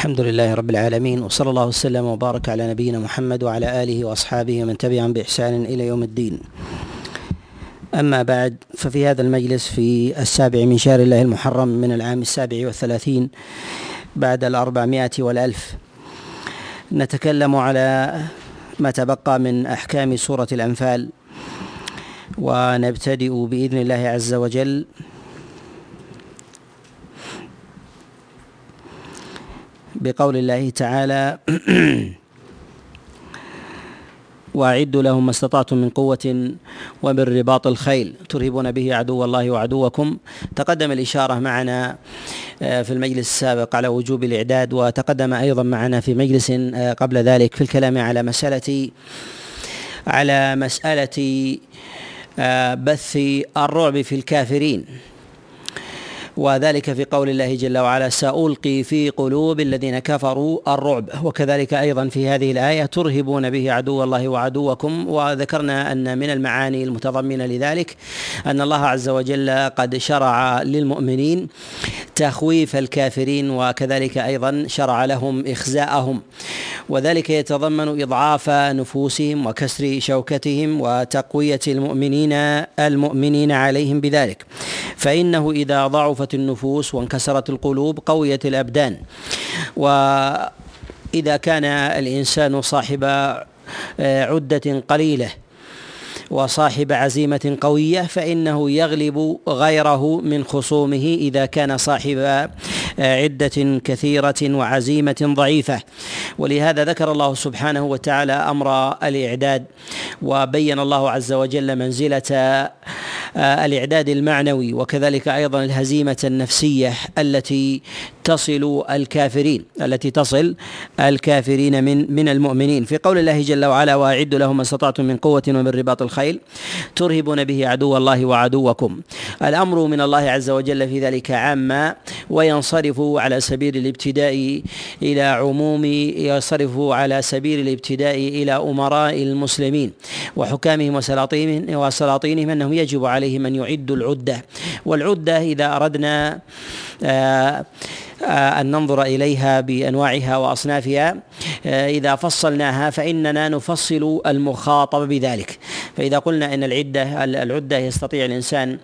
الحمد لله رب العالمين وصلى الله وسلم وبارك على نبينا محمد وعلى آله وأصحابه ومن تبعهم بإحسان إلى يوم الدين. أما بعد ففي هذا المجلس في السابع من شهر الله المحرم من العام السابع والثلاثين بعد الأربعمائة والألف نتكلم على ما تبقى من أحكام سورة الأنفال ونبتدئ بإذن الله عز وجل بقول الله تعالى وأعدوا لهم ما استطعتم من قوة ومن رباط الخيل ترهبون به عدو الله وعدوكم. تقدم الإشارة معنا آه، في المجلس السابق على وجوب الإعداد وتقدم أيضا معنا في مجلس آه، قبل ذلك في الكلام على مسألة على مسألة آه، بث الرعب في الكافرين. وذلك في قول الله جل وعلا سألقي في قلوب الذين كفروا الرعب وكذلك أيضا في هذه الآية ترهبون به عدو الله وعدوكم وذكرنا أن من المعاني المتضمنة لذلك أن الله عز وجل قد شرع للمؤمنين تخويف الكافرين وكذلك أيضا شرع لهم إخزاءهم. وذلك يتضمن إضعاف نفوسهم وكسر شوكتهم وتقوية المؤمنين المؤمنين عليهم بذلك. فإنه إذا ضعفت النفوس وانكسرت القلوب قويت الأبدان. وإذا كان الإنسان صاحب آه، عدة قليلة وصاحب عزيمة قوية فإنه يغلب غيره من خصومه إذا كان صاحب عدة كثيرة وعزيمة ضعيفة. ولهذا ذكر الله سبحانه وتعالى أمر الإعداد وبين الله عز وجل منزلة آه، الإعداد المعنوي وكذلك أيضا الهزيمة النفسية التي تصل الكافرين التي تصل الكافرين من من المؤمنين. في قول الله جل وعلا وأعدوا لهم ما استطعتم من قوة ومن رباط الخيل ترهبون به عدو الله وعدوكم. الأمر من الله عز وجل في ذلك عاما وينصرف على سبيل الابتداء إلى عموم ينصرف على سبيل الابتداء إلى أمراء المسلمين وحكامهم وسلاطينهم وسلاطينهم أنهم يجب عليهم أن يعدوا العدة. والعدة إذا أردنا آه آه، أن ننظر إليها بأنواعها وأصنافها. آه، إذا فصلناها فإننا نفصل المخاطب بذلك. فإذا قلنا أن العدة العدة يستطيع الإنسان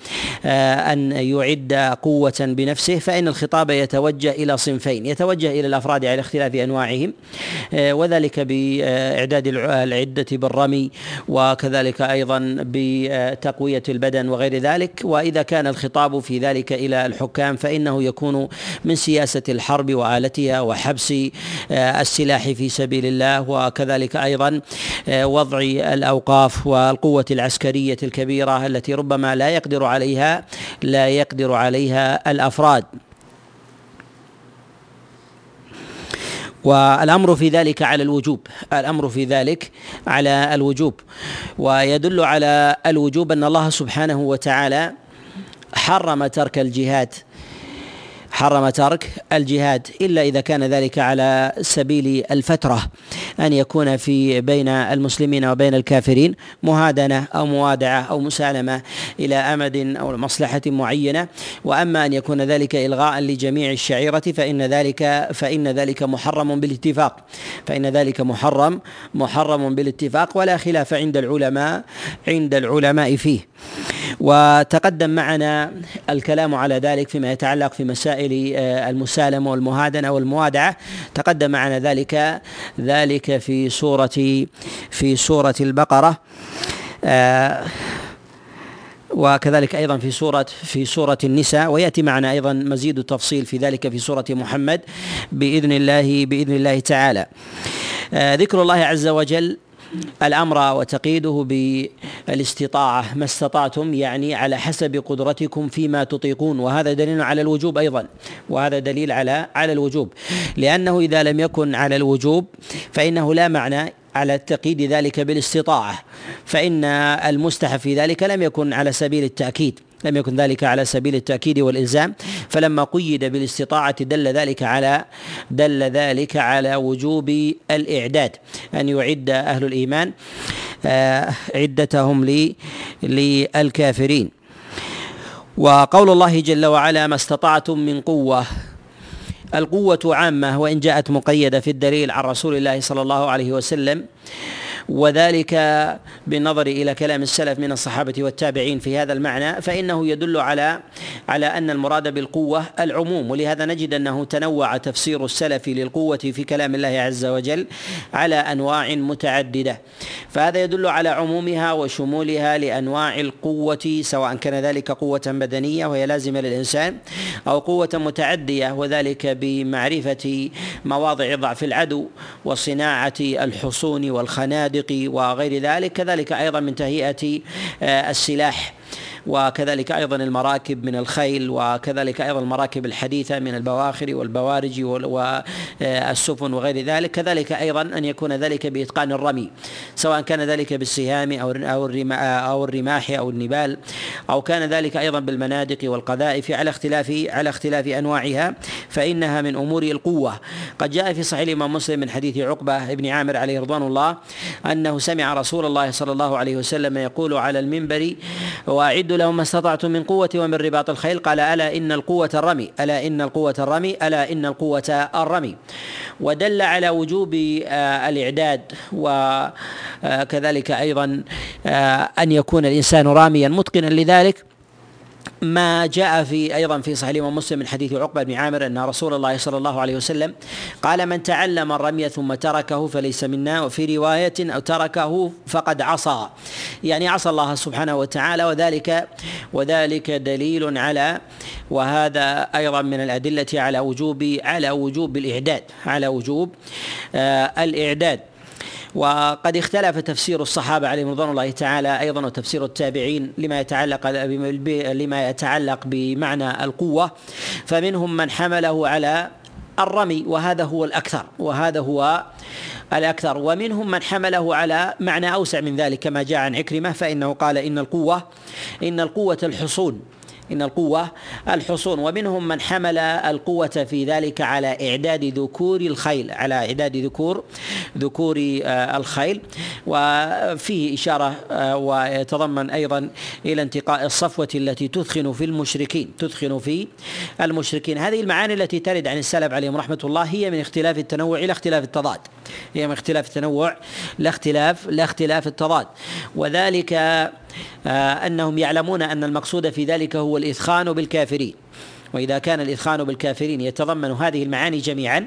آه، أن يعد قوة بنفسه فإن الخطاب يتوجه إلى صنفين يتوجه إلى الأفراد على اختلاف أنواعهم. وذلك بإعداد العدة بالرمي وكذلك أيضا بتقوية البدن وغير ذلك. وإذا كان الخطاب في ذلك إلى الحكام فإنه يكون من سياسة سياسة الحرب وآلتها وحبس آه، السلاح في سبيل الله وكذلك أيضا آه، وضع الأوقاف والقوة العسكرية الكبيرة التي ربما لا يقدر عليها لا يقدر عليها الأفراد. والأمر في ذلك على الوجوب الأمر في ذلك على الوجوب. ويدل على الوجوب أن الله سبحانه وتعالى حرم ترك الجهاد. حرم ترك الجهاد إلا إذا كان ذلك على سبيل الفترة. أن يكون في بين المسلمين وبين الكافرين مهادنة أو موادعة أو مسالمة إلى أمد أو مصلحة معينة. وأما أن يكون ذلك إلغاء لجميع الشعيرة فإن ذلك فإن ذلك محرم بالاتفاق. فإن ذلك محرم محرم بالاتفاق ولا خلاف عند العلماء عند العلماء فيه. وتقدم معنا الكلام على ذلك فيما يتعلق في مسائل آه، المسالمة والمهادنة والموادعة. تقدم معنا ذلك ذلك في سورة في سورة البقرة آه، وكذلك أيضا في سورة في سورة النساء. ويأتي معنا أيضا مزيد التفصيل في ذلك في سورة محمد بإذن الله بإذن الله تعالى. آه، ذكر الله عز وجل الأمر وتقييده بالاستطاعة ما استطعتم يعني على حسب قدرتكم فيما تطيقون وهذا دليل على الوجوب أيضا وهذا دليل على على الوجوب لأنه إذا لم يكن على الوجوب فإنه لا معنى على تقييد ذلك بالاستطاعة فإن المستحب في ذلك لم يكن على سبيل التأكيد. لم يكن ذلك على سبيل التأكيد والإلزام. فلما قيد بالاستطاعة دل ذلك على دل ذلك على وجوب الإعداد أن يعد أهل الإيمان آه، عدتهم للكافرين. وقول الله جل وعلا ما استطعتم من قوة. القوة عامة وإن جاءت مقيدة في الدليل عن رسول الله صلى الله عليه وسلم. وذلك بالنظر إلى كلام السلف من الصحابة والتابعين في هذا المعنى فإنه يدل على على أن المراد بالقوة العموم. ولهذا نجد أنه تنوع تفسير السلف للقوة في كلام الله عز وجل على أنواع متعددة. فهذا يدل على عمومها وشمولها لأنواع القوة سواء كان ذلك قوة بدنية وهي لازمة للإنسان أو قوة متعدية وذلك بمعرفة مواضع ضعف العدو وصناعة الحصون والخنادق الصادق وغير ذلك كذلك أيضا من تهيئة آه، السلاح. وكذلك أيضا المراكب من الخيل وكذلك أيضا المراكب الحديثة من البواخر والبوارج والسفن وغير ذلك. كذلك أيضا أن يكون ذلك بإتقان الرمي سواء كان ذلك بالسهام أو أو الرماح أو النبال أو كان ذلك أيضا بالمنادق والقذائف. على اختلاف على اختلاف أنواعها فإنها من أمور القوة. قد جاء في صحيح الإمام مسلم من حديث عقبة بن عامر عليه رضوان الله أنه سمع رسول الله صلى الله عليه وسلم يقول على المنبر واعدوا لهم ما استطعتم من قوة ومن رباط الخيل. قال ألا إن القوة الرمي ألا إن القوة الرمي ألا إن القوة الرمي. ودل على وجوب آه، الإعداد وكذلك أيضا آه، أن يكون الإنسان راميا متقنا لذلك. ما جاء في أيضا في صحيح الإمام مسلم من حديث عقبة بن عامر أن رسول الله صلى الله عليه وسلم قال من تعلم الرمي ثم تركه فليس منا وفي رواية أو تركه فقد عصى. يعني عصى الله سبحانه وتعالى وذلك وذلك دليل على وهذا أيضا من الأدلة على وجوب على وجوب الاعداد على وجوب آه الإعداد. وقد اختلف تفسير الصحابة عليهم رضوان الله تعالى أيضا وتفسير التابعين لما يتعلق لما يتعلق بمعنى القوة. فمنهم من حمله على الرمي وهذا هو الأكثر وهذا هو الأكثر. ومنهم من حمله على معنى أوسع من ذلك كما جاء عن عكرمة فإنه قال إن القوة إن القوة الحصون. إن القوة الحصون. ومنهم من حمل القوة في ذلك على إعداد ذكور الخيل على إعداد ذكور ذكور آه، الخيل. وفيه إشارة آه، ويتضمن أيضا إلى انتقاء الصفوة التي تثخن في المشركين تثخن في المشركين. هذه المعاني التي ترد عن السلف عليهم رحمة الله هي من اختلاف التنوع إلى اختلاف التضاد. هي من اختلاف التنوع لا اختلاف لا اختلاف التضاد. وذلك آه، أنهم يعلمون أن المقصود في ذلك هو الاثخان بالكافرين. وإذا كان الاثخان بالكافرين يتضمن هذه المعاني جميعا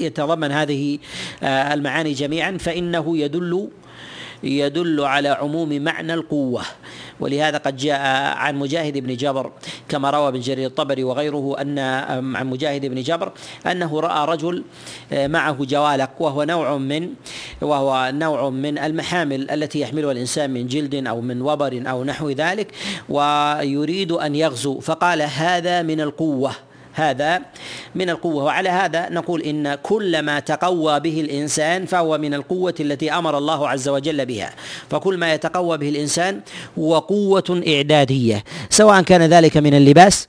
يتضمن هذه آه، المعاني جميعا فإنه يدل يدل على عموم معنى القوة. ولهذا قد جاء عن مجاهد بن جبر كما روى ابن جرير الطبري وغيره أن عن مجاهد بن جبر أنه رأى رجل آه، معه جوالق وهو نوع من وهو نوع من المحامل التي يحملها الإنسان من جلد أو من وبر أو نحو ذلك ويريد أن يغزو. فقال هذا من القوة. هذا من القوة. وعلى هذا نقول إن كل ما تقوى به الإنسان فهو من القوة التي أمر الله عز وجل بها. فكل ما يتقوى به الإنسان هو قوة إعدادية سواء كان ذلك من اللباس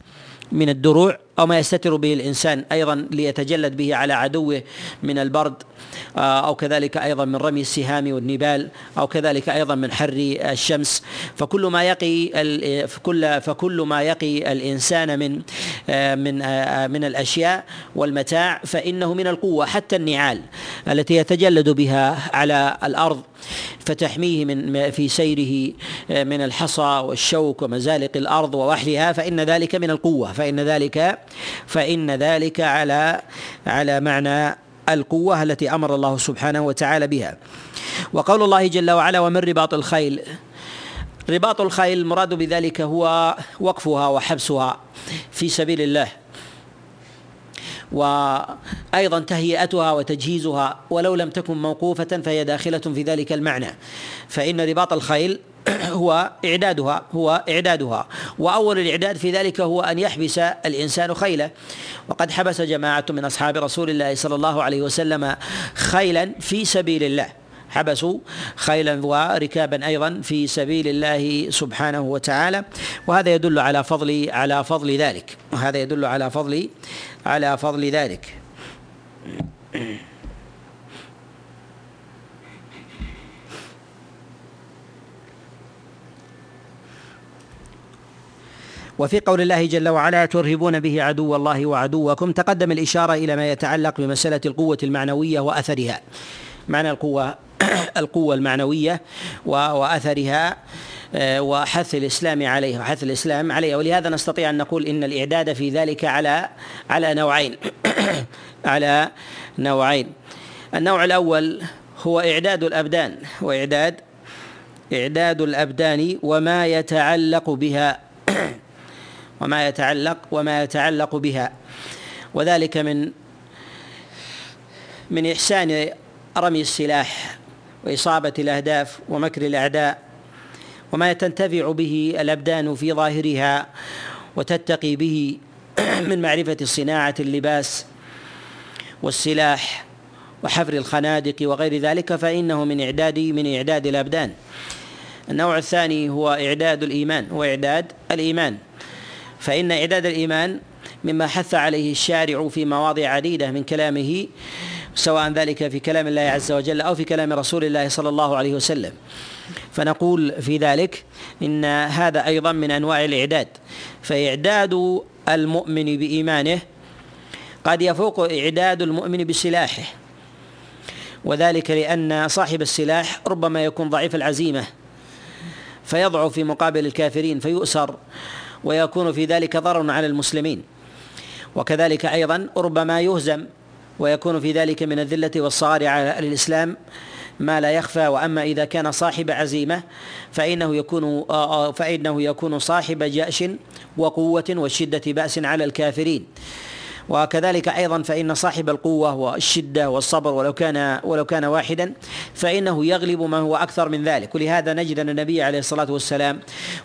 من الدروع أو ما يستتر به الإنسان أيضا ليتجلد به على عدوه من البرد. أو كذلك أيضا من رمي السهام والنبال أو كذلك أيضا من حر الشمس. فكل ما يقي فكل فكل ما يقي الإنسان من آه، من آه، من الأشياء والمتاع فإنه من القوة حتى النعال التي يتجلد بها على الأرض فتحميه من في سيره من الحصى والشوك ومزالق الأرض ووحلها فإن ذلك من القوة فإن ذلك فإن ذلك على على معنى القوة التي أمر الله سبحانه وتعالى بها. وقول الله جل وعلا ومن رباط الخيل؟ رباط الخيل المراد بذلك هو وقفها وحبسها في سبيل الله وأيضا تهيئتها وتجهيزها ولو لم تكن موقوفة فهي داخلة في ذلك المعنى. فإن رباط الخيل هو إعدادها هو إعدادها. وأول الإعداد في ذلك هو أن يحبس الإنسان خيله وقد حبس جماعة من أصحاب رسول الله صلى الله عليه وسلم خيلا في سبيل الله. حبسوا خيلا وركابا أيضا في سبيل الله سبحانه وتعالى. وهذا يدل على فضل على فضل ذلك. وهذا يدل على فضل على فضل ذلك. وفي قول الله جل وعلا ترهبون به عدو الله وعدوكم تقدم الإشارة إلى ما يتعلق بمسألة القوة المعنوية وأثرها. معنى القوة القوة المعنوية وأثرها آه، وحث الإسلام عليها وحث الإسلام عليها. ولهذا نستطيع أن نقول إن الإعداد في ذلك على على نوعين على نوعين. النوع الأول هو إعداد الأبدان وإعداد إعداد الأبدان وما يتعلق بها. وما يتعلق وما يتعلق بها. وذلك من من إحسان رمي السلاح وإصابة الأهداف ومكر الأعداء وما تنتفع به الأبدان في ظاهرها وتتقي به من معرفة صناعة اللباس والسلاح وحفر الخنادق وغير ذلك فإنه من إعداد من إعداد الأبدان. النوع الثاني هو إعداد الإيمان هو إعداد الإيمان. فإن إعداد الإيمان مما حث عليه الشارع في مواضع عديدة من كلامه سواء ذلك في كلام الله عز وجل أو في كلام رسول الله صلى الله عليه وسلم. فنقول في ذلك إن هذا أيضا من أنواع الإعداد. فإعداد المؤمن بإيمانه قد يفوق إعداد المؤمن بسلاحه. وذلك لأن صاحب السلاح ربما يكون ضعيف العزيمة فيضعف في مقابل الكافرين فيؤسر ويكون في ذلك ضرر على المسلمين. وكذلك أيضا ربما يهزم ويكون في ذلك من الذلة والصغار على الإسلام ما لا يخفى. وأما إذا كان صاحب عزيمة فإنه يكون فإنه يكون صاحب جأش وقوة وشدة بأس على الكافرين. وكذلك أيضا فإن صاحب القوة والشدة والصبر ولو كان ولو كان واحدا فإنه يغلب ما هو أكثر من ذلك. ولهذا نجد أن النبي عليه الصلاة والسلام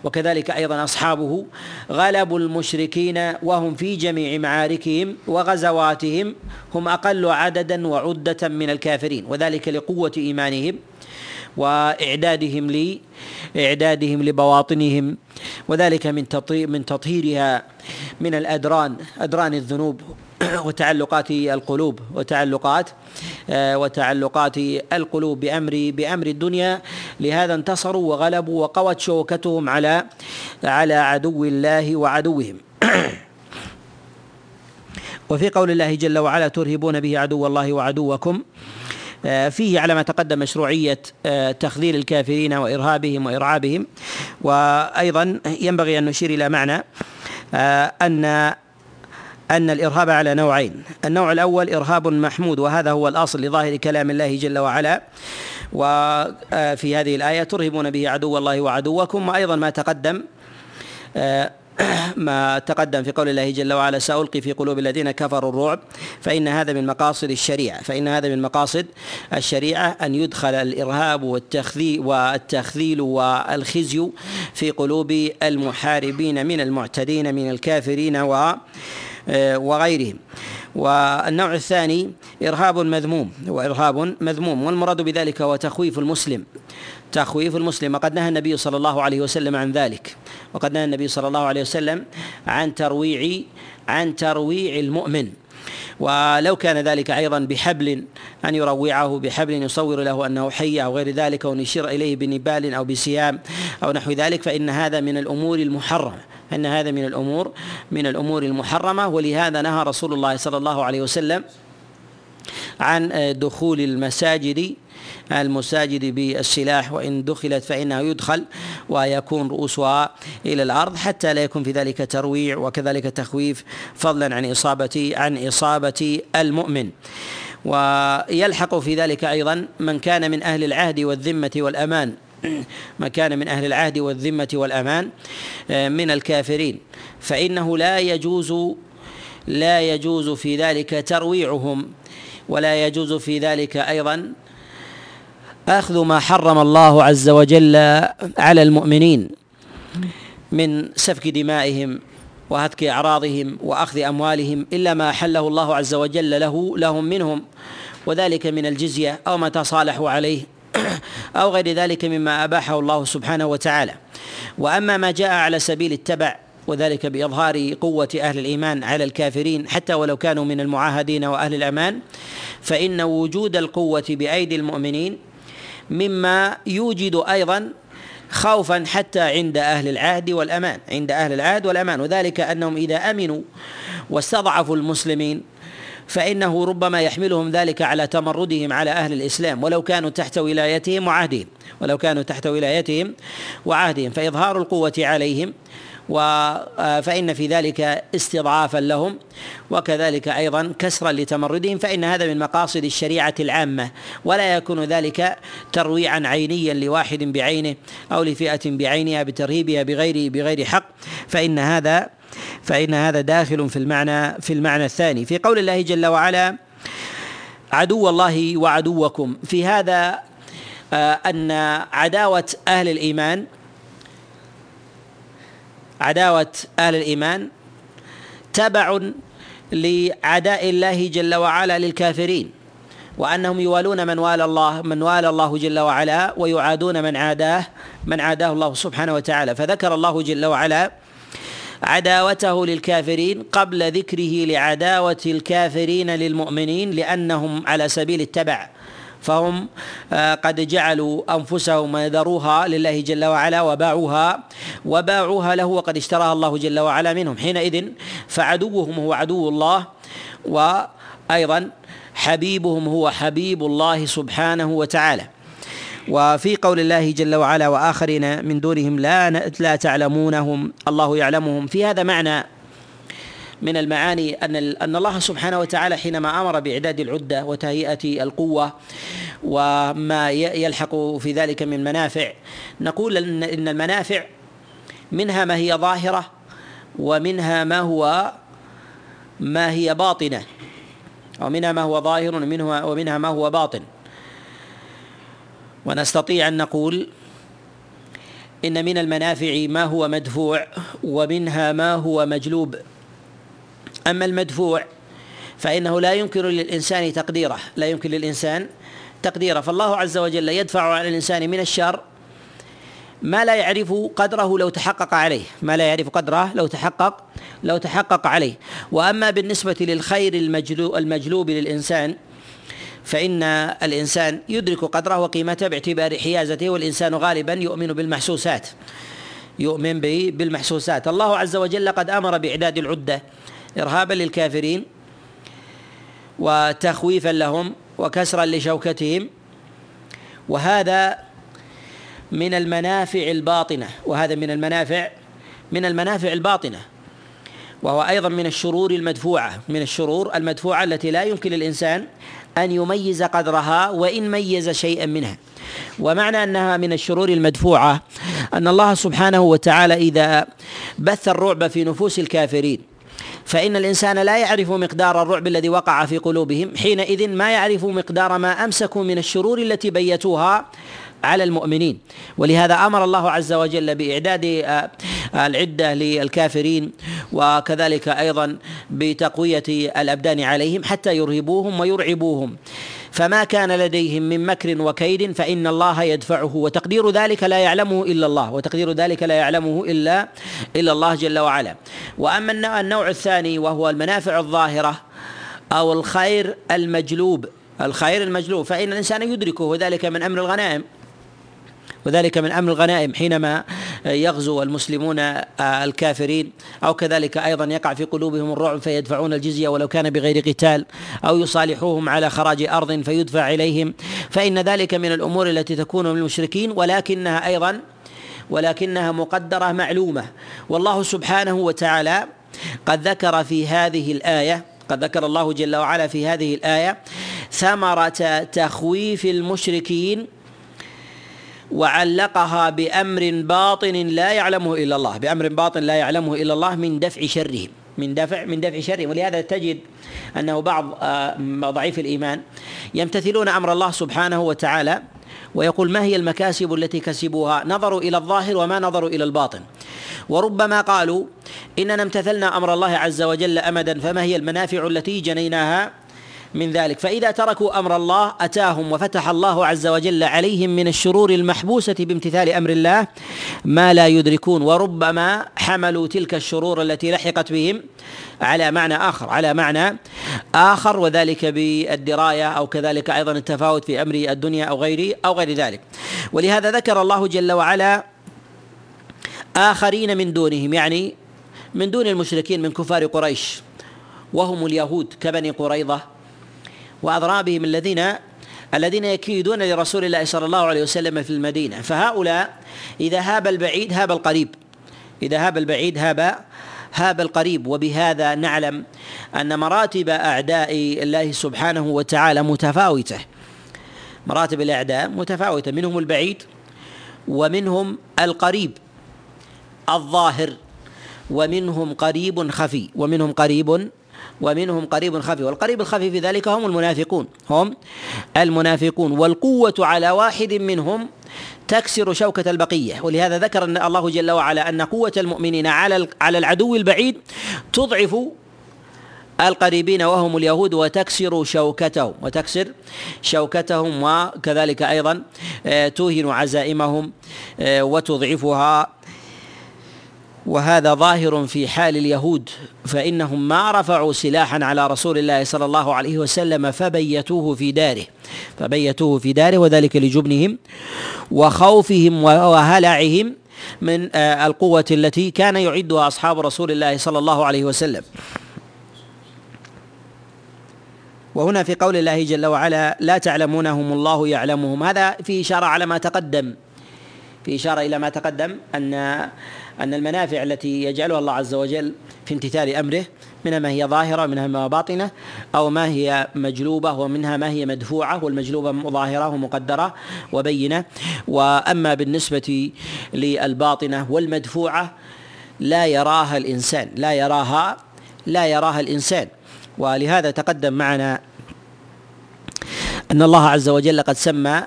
وكذلك أيضا أصحابه غلبوا المشركين وهم في جميع معاركهم وغزواتهم هم أقل عددا وعدة من الكافرين وذلك لقوة إيمانهم وإعدادهم لي إعدادهم لبواطنهم وذلك من من تطهيرها من الأدران أدران الذنوب وتعلقات القلوب وتعلقات آه، وتعلقات القلوب بامر بأمر الدنيا. لهذا انتصروا وغلبوا وقوت شوكتهم على على عدو الله وعدوهم. وفي قول الله جل وعلا ترهبون به عدو الله وعدوكم. فيه على ما تقدم مشروعية آه، تخذيل الكافرين وإرهابهم وإرعابهم. وأيضا ينبغي أن نشير إلى معنى آه، أن أن الإرهاب على نوعين. النوع الأول إرهاب محمود وهذا هو الأصل لظاهر كلام الله جل وعلا. وفي هذه الآية ترهبون به عدو الله وعدوكم. وأيضا ما تقدم ما تقدم في قول الله جل وعلا سألقي في قلوب الذين كفروا الرعب فإن هذا من مقاصد الشريعة فإن هذا من مقاصد الشريعة أن يدخل الإرهاب والتخذيل والتخذيل والخزي في قلوب المحاربين من المعتدين من الكافرين و وغيرهم. والنوع الثاني إرهاب مذموم وإرهاب مذموم والمراد بذلك هو تخويف المسلم. تخويف المسلم. وقد نهى النبي صلى الله عليه وسلم عن ذلك. وقد نهى النبي صلى الله عليه وسلم عن ترويع عن ترويع المؤمن. ولو كان ذلك أيضا بحبل أن يروعه بحبل يصور له أنه حي أو غير ذلك أو يشير إليه بنبال أو بسيام أو نحو ذلك فإن هذا من الأمور المحرمة. أن هذا من الأمور من الأمور المحرمة ولهذا نهى رسول الله صلى الله عليه وسلم عن دخول المساجد المساجد بالسلاح وإن دخلت فإنه يدخل ويكون رؤوسها إلى الأرض حتى لا يكون في ذلك ترويع وكذلك تخويف فضلا عن إصابة عن إصابة المؤمن. ويلحق في ذلك أيضا من كان من أهل العهد والذمة والأمان. من كان من أهل العهد والذمة والأمان آه، من الكافرين. فإنه لا يجوز لا يجوز في ذلك ترويعهم ولا يجوز في ذلك أيضا أخذ ما حرم الله عز وجل على المؤمنين من سفك دمائهم وهتك أعراضهم وأخذ أموالهم إلا ما احله الله عز وجل له لهم منهم وذلك من الجزية أو ما تصالحوا عليه. أو غير ذلك مما أباحه الله سبحانه وتعالى. وأما ما جاء على سبيل التبع وذلك بإظهار قوة أهل الإيمان على الكافرين حتى ولو كانوا من المعاهدين وأهل الأمان فإن وجود القوة بأيدي المؤمنين مما يوجد أيضا خوفا حتى عند أهل العهد والأمان عند أهل العهد والأمان. وذلك أنهم إذا أمنوا واستضعفوا المسلمين فإنه ربما يحملهم ذلك على تمردهم على أهل الإسلام ولو كانوا تحت ولايتهم وعهدهم ولو كانوا تحت ولايتهم وعهدهم فإظهار القوة عليهم آه، فإن في ذلك استضعافا لهم وكذلك أيضا كسرا لتمردهم فإن هذا من مقاصد الشريعة العامة ولا يكون ذلك ترويعا عينيا لواحد بعينه أو لفئة بعينها بترهيبها بغير بغير حق فإن هذا فإن هذا داخل في المعنى في المعنى الثاني. في قول الله جل وعلا عدو الله وعدوكم. في هذا آه، أن عداوة أهل الإيمان عداوة أهل الإيمان تبع لعداء الله جل وعلا للكافرين. وأنهم يوالون من والى الله من والى الله جل وعلا ويعادون من عاداه من عاداه الله سبحانه وتعالى. فذكر الله جل وعلا عداوته للكافرين قبل ذكره لعداوة الكافرين للمؤمنين لأنهم على سبيل التبع. فهم آه، قد جعلوا أنفسهم ذروها لله جل وعلا وباعوها وباعوها له وقد اشتراها الله جل وعلا منهم. حينئذ فعدوهم هو عدو الله وأيضا حبيبهم هو حبيب الله سبحانه وتعالى. وفي قول الله جل وعلا وآخرين من دونهم لا لا تعلمونهم. الله يعلمهم. في هذا معنى من المعاني أن أن الله سبحانه وتعالى حينما أمر بإعداد العدة وتهيئة القوة وما يلحق في ذلك من منافع نقول إن المنافع منها ما هي ظاهرة ومنها ما هو ما هي باطنة ومنها ما هو ظاهر ومنها ومنها ما هو باطن. ونستطيع أن نقول إن من المنافع ما هو مدفوع ومنها ما هو مجلوب. أما المدفوع فإنه لا يمكن للإنسان تقديره لا يمكن للإنسان تقديره. فالله عز وجل يدفع على الإنسان من الشر ما لا يعرف قدره لو تحقق عليه ما لا يعرف قدره لو تحقق لو تحقق عليه. وأما بالنسبة للخير المجلوب, المجلوب للإنسان فإن الإنسان يدرك قدره وقيمته باعتبار حيازته والإنسان غالبا يؤمن بالمحسوسات. يؤمن بالمحسوسات. الله عز وجل قد أمر بإعداد العدة ارهابا للكافرين وتخويفا لهم وكسرا لشوكتهم. وهذا من المنافع الباطنة. وهذا من المنافع من المنافع الباطنة. وهو أيضا من الشرور المدفوعة. من الشرور المدفوعة التي لا يمكن للإنسان أن يميز قدرها وإن ميز شيئا منها. ومعنى أنها من الشرور المدفوعة أن الله سبحانه وتعالى إذا بث الرعب في نفوس الكافرين فإن الإنسان لا يعرف مقدار الرعب الذي وقع في قلوبهم حينئذ ما يعرف مقدار ما أمسكوا من الشرور التي بيتوها على المؤمنين. ولهذا أمر الله عز وجل بإعداد آه، العدة للكافرين وكذلك أيضا بتقوية الأبدان عليهم حتى يرهبوهم ويرعبوهم. فما كان لديهم من مكر وكيد فإن الله يدفعه وتقدير ذلك لا يعلمه إلا الله وتقدير ذلك لا يعلمه إلا إلا الله جل وعلا. وأما النوع الثاني وهو المنافع الظاهرة أو الخير المجلوب. الخير المجلوب فإن الإنسان يدركه وذلك من أمر الغنائم. وذلك من أمر الغنائم حينما يغزو المسلمون الكافرين أو كذلك أيضا يقع في قلوبهم الرعب فيدفعون الجزية ولو كان بغير قتال أو يصالحوهم على خراج أرض فيدفع إليهم. فإن ذلك من الأمور التي تكون من المشركين ولكنها أيضا ولكنها مقدرة معلومة. والله سبحانه وتعالى قد ذكر في هذه الآية قد ذكر الله جل وعلا في هذه الآية ثمرة تخويف المشركين وعلقها بأمر باطن لا يعلمه إلا الله. بأمر باطن لا يعلمه إلا الله من دفع شرهم من دفع من دفع شرهم ولهذا تجد أنه بعض آه، ضعيف الإيمان يمتثلون أمر الله سبحانه وتعالى ويقول ما هي المكاسب التي كسبوها؟ نظروا إلى الظاهر وما نظروا إلى الباطن. وربما قالوا إننا امتثلنا أمر الله عز وجل أمدا فما هي المنافع التي جنيناها؟ من ذلك. فإذا تركوا أمر الله أتاهم وفتح الله عز وجل عليهم من الشرور المحبوسة بامتثال أمر الله ما لا يدركون. وربما حملوا تلك الشرور التي لحقت بهم على معنى آخر على معنى آخر وذلك بالدراية أو كذلك أيضا التفاوت في أمر الدنيا أو غيره أو غير ذلك. ولهذا ذكر الله جل وعلا آخرين من دونهم يعني من دون المشركين من كفار قريش. وهم اليهود كبني قريظة. وأضرابهم الذين الذين يكيدون لرسول الله صلى الله عليه وسلم في المدينة. فهؤلاء إذا هاب البعيد هاب القريب. إذا هاب البعيد هاب هاب القريب. وبهذا نعلم أن مراتب أعداء الله سبحانه وتعالى متفاوتة. مراتب الأعداء متفاوتة. منهم البعيد ومنهم القريب الظاهر. ومنهم قريب خفي. ومنهم قريب ومنهم قريب خفي والقريب الخفي في ذلك هم المنافقون هم المنافقون. والقوة على واحد منهم تكسر شوكة البقية. ولهذا ذكر أن الله جل وعلا أن قوة المؤمنين على على العدو البعيد تضعف القريبين وهم اليهود وتكسر شوكتهم وتكسر شوكتهم وكذلك أيضا آه، توهن عزائمهم آه، وتضعفها وهذا ظاهر في حال اليهود فإنهم ما رفعوا سلاحا على رسول الله صلى الله عليه وسلم فبيتوه في داره فبيتوه في داره وذلك لجبنهم وخوفهم وهلعهم من آه، القوة التي كان يعدها أصحاب رسول الله صلى الله عليه وسلم. وهنا في قول الله جل وعلا لا تعلمونهم الله يعلمهم. هذا في إشارة على ما تقدم في إشارة إلى ما تقدم أن أن المنافع التي يجعلها الله عز وجل في امتثال أمره منها ما هي ظاهرة ومنها ما باطنة أو ما هي مجلوبة ومنها ما هي مدفوعة والمجلوبة ظاهرة ومقدرة وبينة. وأما بالنسبة للباطنة والمدفوعة لا يراها الإنسان لا يراها لا يراها الإنسان. ولهذا تقدم معنا أن الله عز وجل قد سمى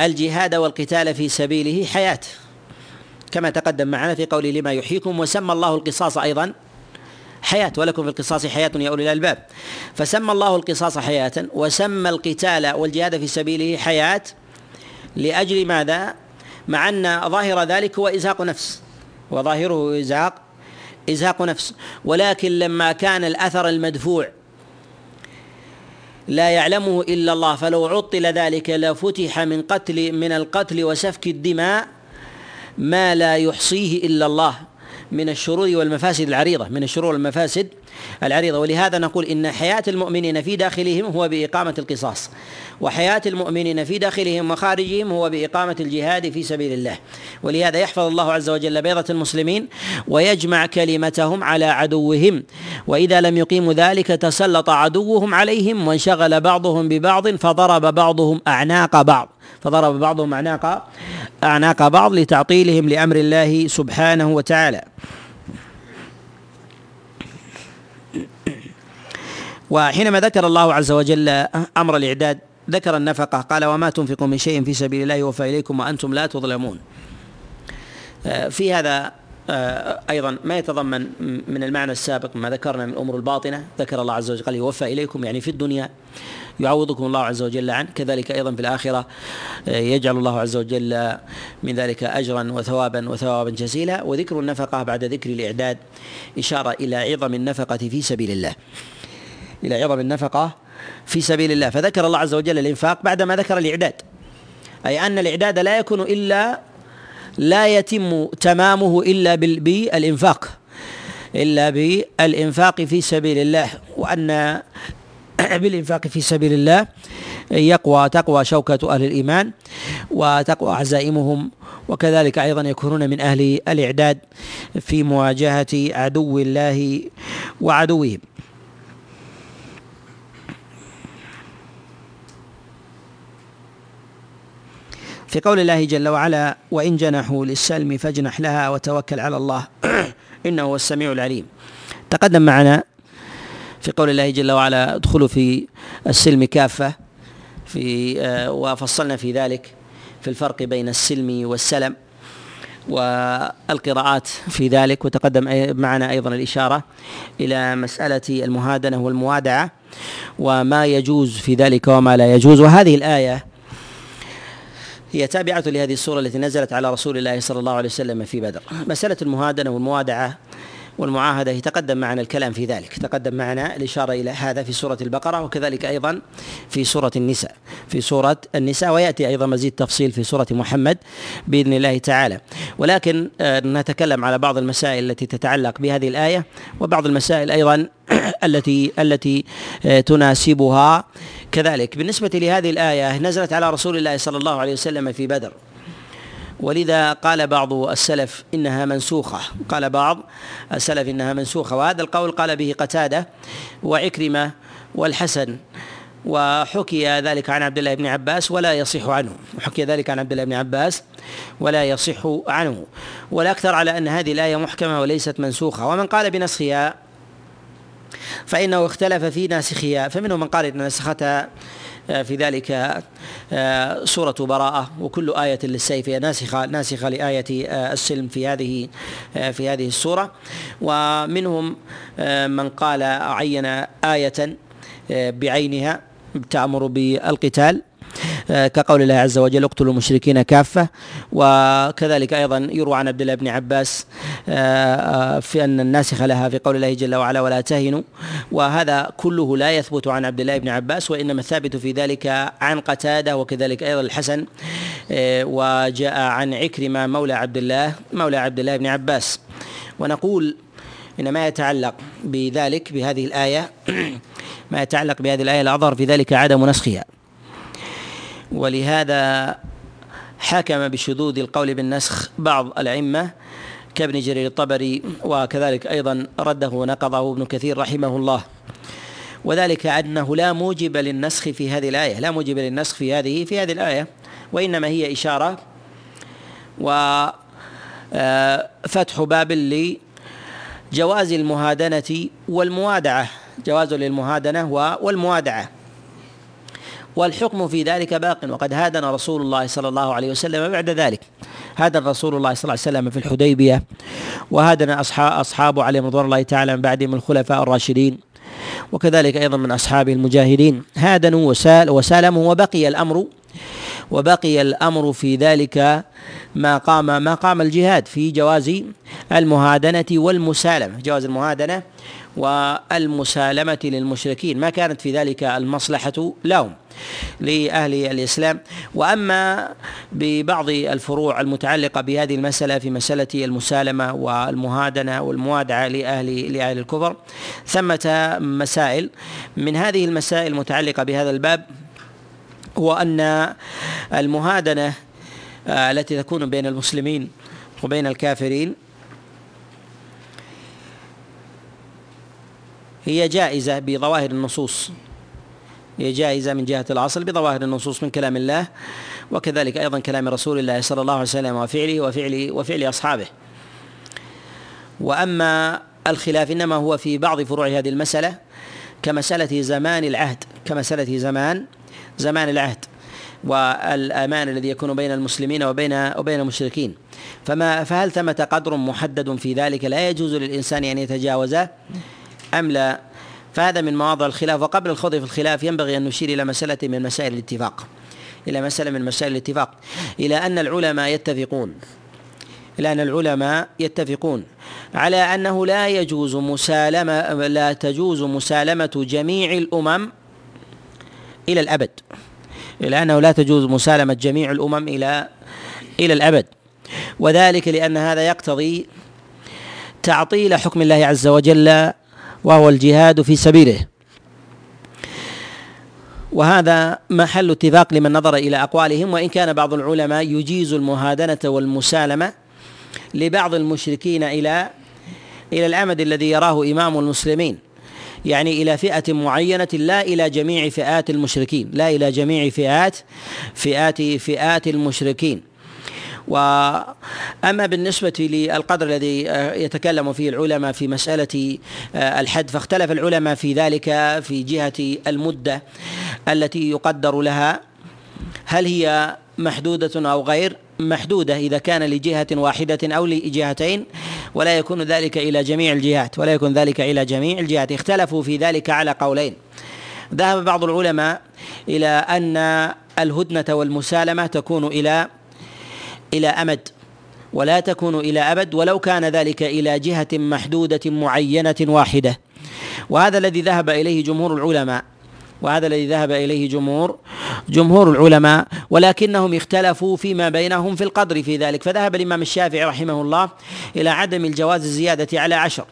الجهاد والقتال في سبيله حياة. كما تقدم معنا في قوله لما يحييكم وسمى الله القصاص أيضا حياة ولكم في القصاص حياة يا أولي الألباب فسمى الله القصاص حياة وسمى القتال والجهاد في سبيله حياة لأجل ماذا؟ مع أن ظاهر ذلك هو إزهاق نفس وظاهره إزهاق إزهاق نفس ولكن لما كان الأثر المدفوع لا يعلمه إلا الله فلو عطل ذلك لفتح من قتل من القتل وسفك الدماء ما لا يحصيه إلا الله من الشرور والمفاسد العريضة من الشرور والمفاسد العريضة. ولهذا نقول إن حياة المؤمنين في داخلهم هو بإقامة القصاص وحياة المؤمنين في داخلهم وخارجهم هو بإقامة الجهاد في سبيل الله. ولهذا يحفظ الله عز وجل بيضة المسلمين ويجمع كلمتهم على عدوهم. وإذا لم يقيموا ذلك تسلط عدوهم عليهم وانشغل بعضهم ببعض فضرب بعضهم أعناق بعض. فضرب بعضهم اعناق أعناق بعض لتعطيلهم لأمر الله سبحانه وتعالى. وحينما ذكر الله عز وجل أمر الإعداد ذكر النفقة قال وما تنفقوا من شيء في سبيل الله يوفى إليكم وأنتم لا تظلمون. في هذا أيضا ما يتضمن من المعنى السابق ما ذكرنا من الأمور الباطنة ذكر الله عز وجل قال يوفى إليكم يعني في الدنيا. يعوضكم الله عز وجل عنه. كذلك أيضا في الآخرة يجعل الله عز وجل من ذلك اجرا وثوابا وثوابا جزيلا. وذكر النفقة بعد ذكر الإعداد إشارة إلى عظم النفقة في سبيل الله. إلى عظم النفقة في سبيل الله. فذكر الله عز وجل الإنفاق بعدما ذكر الإعداد. أي أن الإعداد لا يكون إلا لا يتم تمامه إلا بالإنفاق. إلا بالإنفاق في سبيل الله. وأن بالإنفاق في سبيل الله يقوى تقوى شوكة أهل الإيمان وتقوى عزائمهم وكذلك أيضا يكونون من أهل الإعداد في مواجهة عدو الله وعدوهم. في قول الله جل وعلا وإن جنحوا للسلم فاجنح لها وتوكل على الله. إنه هو السميع العليم. تقدم معنا في قول الله جل وعلا ادخلوا في السلم كافة في آه، وفصلنا في ذلك في الفرق بين السلم والسلم والقراءات في ذلك وتقدم معنا أيضا الإشارة إلى مسألة المهادنة والموادعة وما يجوز في ذلك وما لا يجوز. وهذه الآية هي تابعة لهذه السورة التي نزلت على رسول الله صلى الله عليه وسلم في بدر. مسألة المهادنة والموادعة والمعاهدة يتقدم معنا الكلام في ذلك. تقدم معنا الإشارة إلى هذا في سورة البقرة وكذلك أيضا في سورة النساء. في سورة النساء ويأتي أيضا مزيد تفصيل في سورة محمد بإذن الله تعالى. ولكن آه، نتكلم على بعض المسائل التي تتعلق بهذه الآية وبعض المسائل أيضا التي التي آه، تناسبها. كذلك بالنسبة لهذه الآية نزلت على رسول الله صلى الله عليه وسلم في بدر. ولذا قال بعض السلف إنها منسوخة. قال بعض السلف إنها منسوخة. وهذا القول قال به قتادة وعكرمة والحسن. وحكي ذلك عن عبد الله بن عباس ولا يصح عنه. وحكي ذلك عن عبد الله بن عباس ولا يصح عنه. والأكثر على أن هذه الآية محكمة وليست منسوخة. ومن قال بنسخها فإنه اختلف في ناسخها. فمنهم من قال إن نسختها في ذلك آه، سورة براءة وكل آية للسيف هي ناسخة ناسخة لآية آه، السلم في هذه في هذه السورة. ومنهم من قال عين آية بعينها تأمر بالقتال. آه، كقول الله عز وجل اقتلوا المشركين كافة. وكذلك أيضا يروى عن عبد الله بن عباس آه، آه، في أن الناسخ لها في قول الله جل وعلا ولا تهنوا. وهذا كله لا يثبت عن عبد الله بن عباس وإنما الثابت في ذلك عن قتادة وكذلك أيضا الحسن وجاء عن عكرمة مولى عبد الله مولى عبد الله بن عباس. ونقول إن ما يتعلق بذلك بهذه الآية ما يتعلق بهذه الآية الأظهر في ذلك عدم نسخها. ولهذا حكم بشذوذ القول بالنسخ بعض الأئمة كابن جرير الطبري وكذلك أيضا رده ونقضه ابن كثير رحمه الله. وذلك أنه لا موجب للنسخ في هذه الآية لا موجب للنسخ في هذه في هذه الآية وإنما هي إشارة وفتح آه، باب لجواز المهادنة والموادعة جواز للمهادنة والموادعة. والحكم في ذلك باق وقد هادن رسول الله صلى الله عليه وسلم بعد ذلك. هادن رسول الله صلى الله عليه وسلم في الحديبية وهادن أصحاب أصحابه عليهم رضوان الله تعالى من بعدهم الخلفاء الراشدين وكذلك أيضا من أصحابه المجاهدين. هادنوا وسال وسالموا وبقي الأمر وبقي الأمر في ذلك ما قام ما قام الجهاد في جواز المهادنة والمسالمة جواز المهادنة والمسالمة للمشركين. ما كانت في ذلك المصلحة لهم. لأهل الإسلام. وأما ببعض الفروع المتعلقة بهذه المسألة في مسألة المسالمة والمهادنة والموادعة لأهل لأهل الكفر ثمة مسائل. من هذه المسائل المتعلقة بهذا الباب هو أن المهادنة آه، التي تكون بين المسلمين وبين الكافرين هي جائزة بظواهر النصوص. جائزة من جهة الأصل بظواهر النصوص من كلام الله وكذلك أيضا كلام رسول الله صلى الله عليه وسلم وفعله وفعل وفعل أصحابه. وأما الخلاف إنما هو في بعض فروع هذه المسألة كمسألة زمان العهد كمسألة زمان زمان العهد والأمان الذي يكون بين المسلمين وبين وبين المشركين. فما فهل ثمة قدر محدد في ذلك لا يجوز للإنسان أن يتجاوزه؟ أم لا؟ فهذا من مواضع الخلاف وقبل الخوض في الخلاف ينبغي أن نشير إلى مسألة من مسائل الاتفاق. إلى مسألة من مسائل الاتفاق. إلى أن العلماء يتفقون. إلى أن العلماء يتفقون. على أنه لا يجوز مسالمة لا تجوز مسالمة جميع الأمم إلى الأبد. إلى أنه لا تجوز مسالمة جميع الأمم إلى إلى الأبد. وذلك لأن هذا يقتضي تعطيل حكم الله عز وجل وهو الجهاد في سبيله. وهذا محل اتفاق لمن نظر إلى أقوالهم وإن كان بعض العلماء يجيز المهادنة والمسالمة لبعض المشركين إلى إلى الأمد الذي يراه إمام المسلمين يعني إلى فئة معينة لا إلى جميع فئات المشركين لا إلى جميع فئات فئات فئات المشركين. وأما بالنسبة للقدر الذي آه، يتكلم فيه العلماء في مسألة آه، الحد فاختلف العلماء في ذلك في جهة المدة التي يقدر لها. هل هي محدودة أو غير محدودة إذا كان لجهة واحدة أو لجهتين؟ ولا يكون ذلك إلى جميع الجهات ولا يكون ذلك إلى جميع الجهات. اختلفوا في ذلك على قولين. ذهب بعض العلماء إلى أن الهدنة والمسالمة تكون إلى إلى أمد ولا تكون إلى أبد ولو كان ذلك إلى جهة محدودة معينة واحدة. وهذا الذي ذهب إليه جمهور العلماء وهذا الذي ذهب إليه جمهور جمهور العلماء ولكنهم اختلفوا فيما بينهم في القدر في ذلك. فذهب الإمام الشافعي رحمه الله إلى عدم الجواز الزيادة على عشر.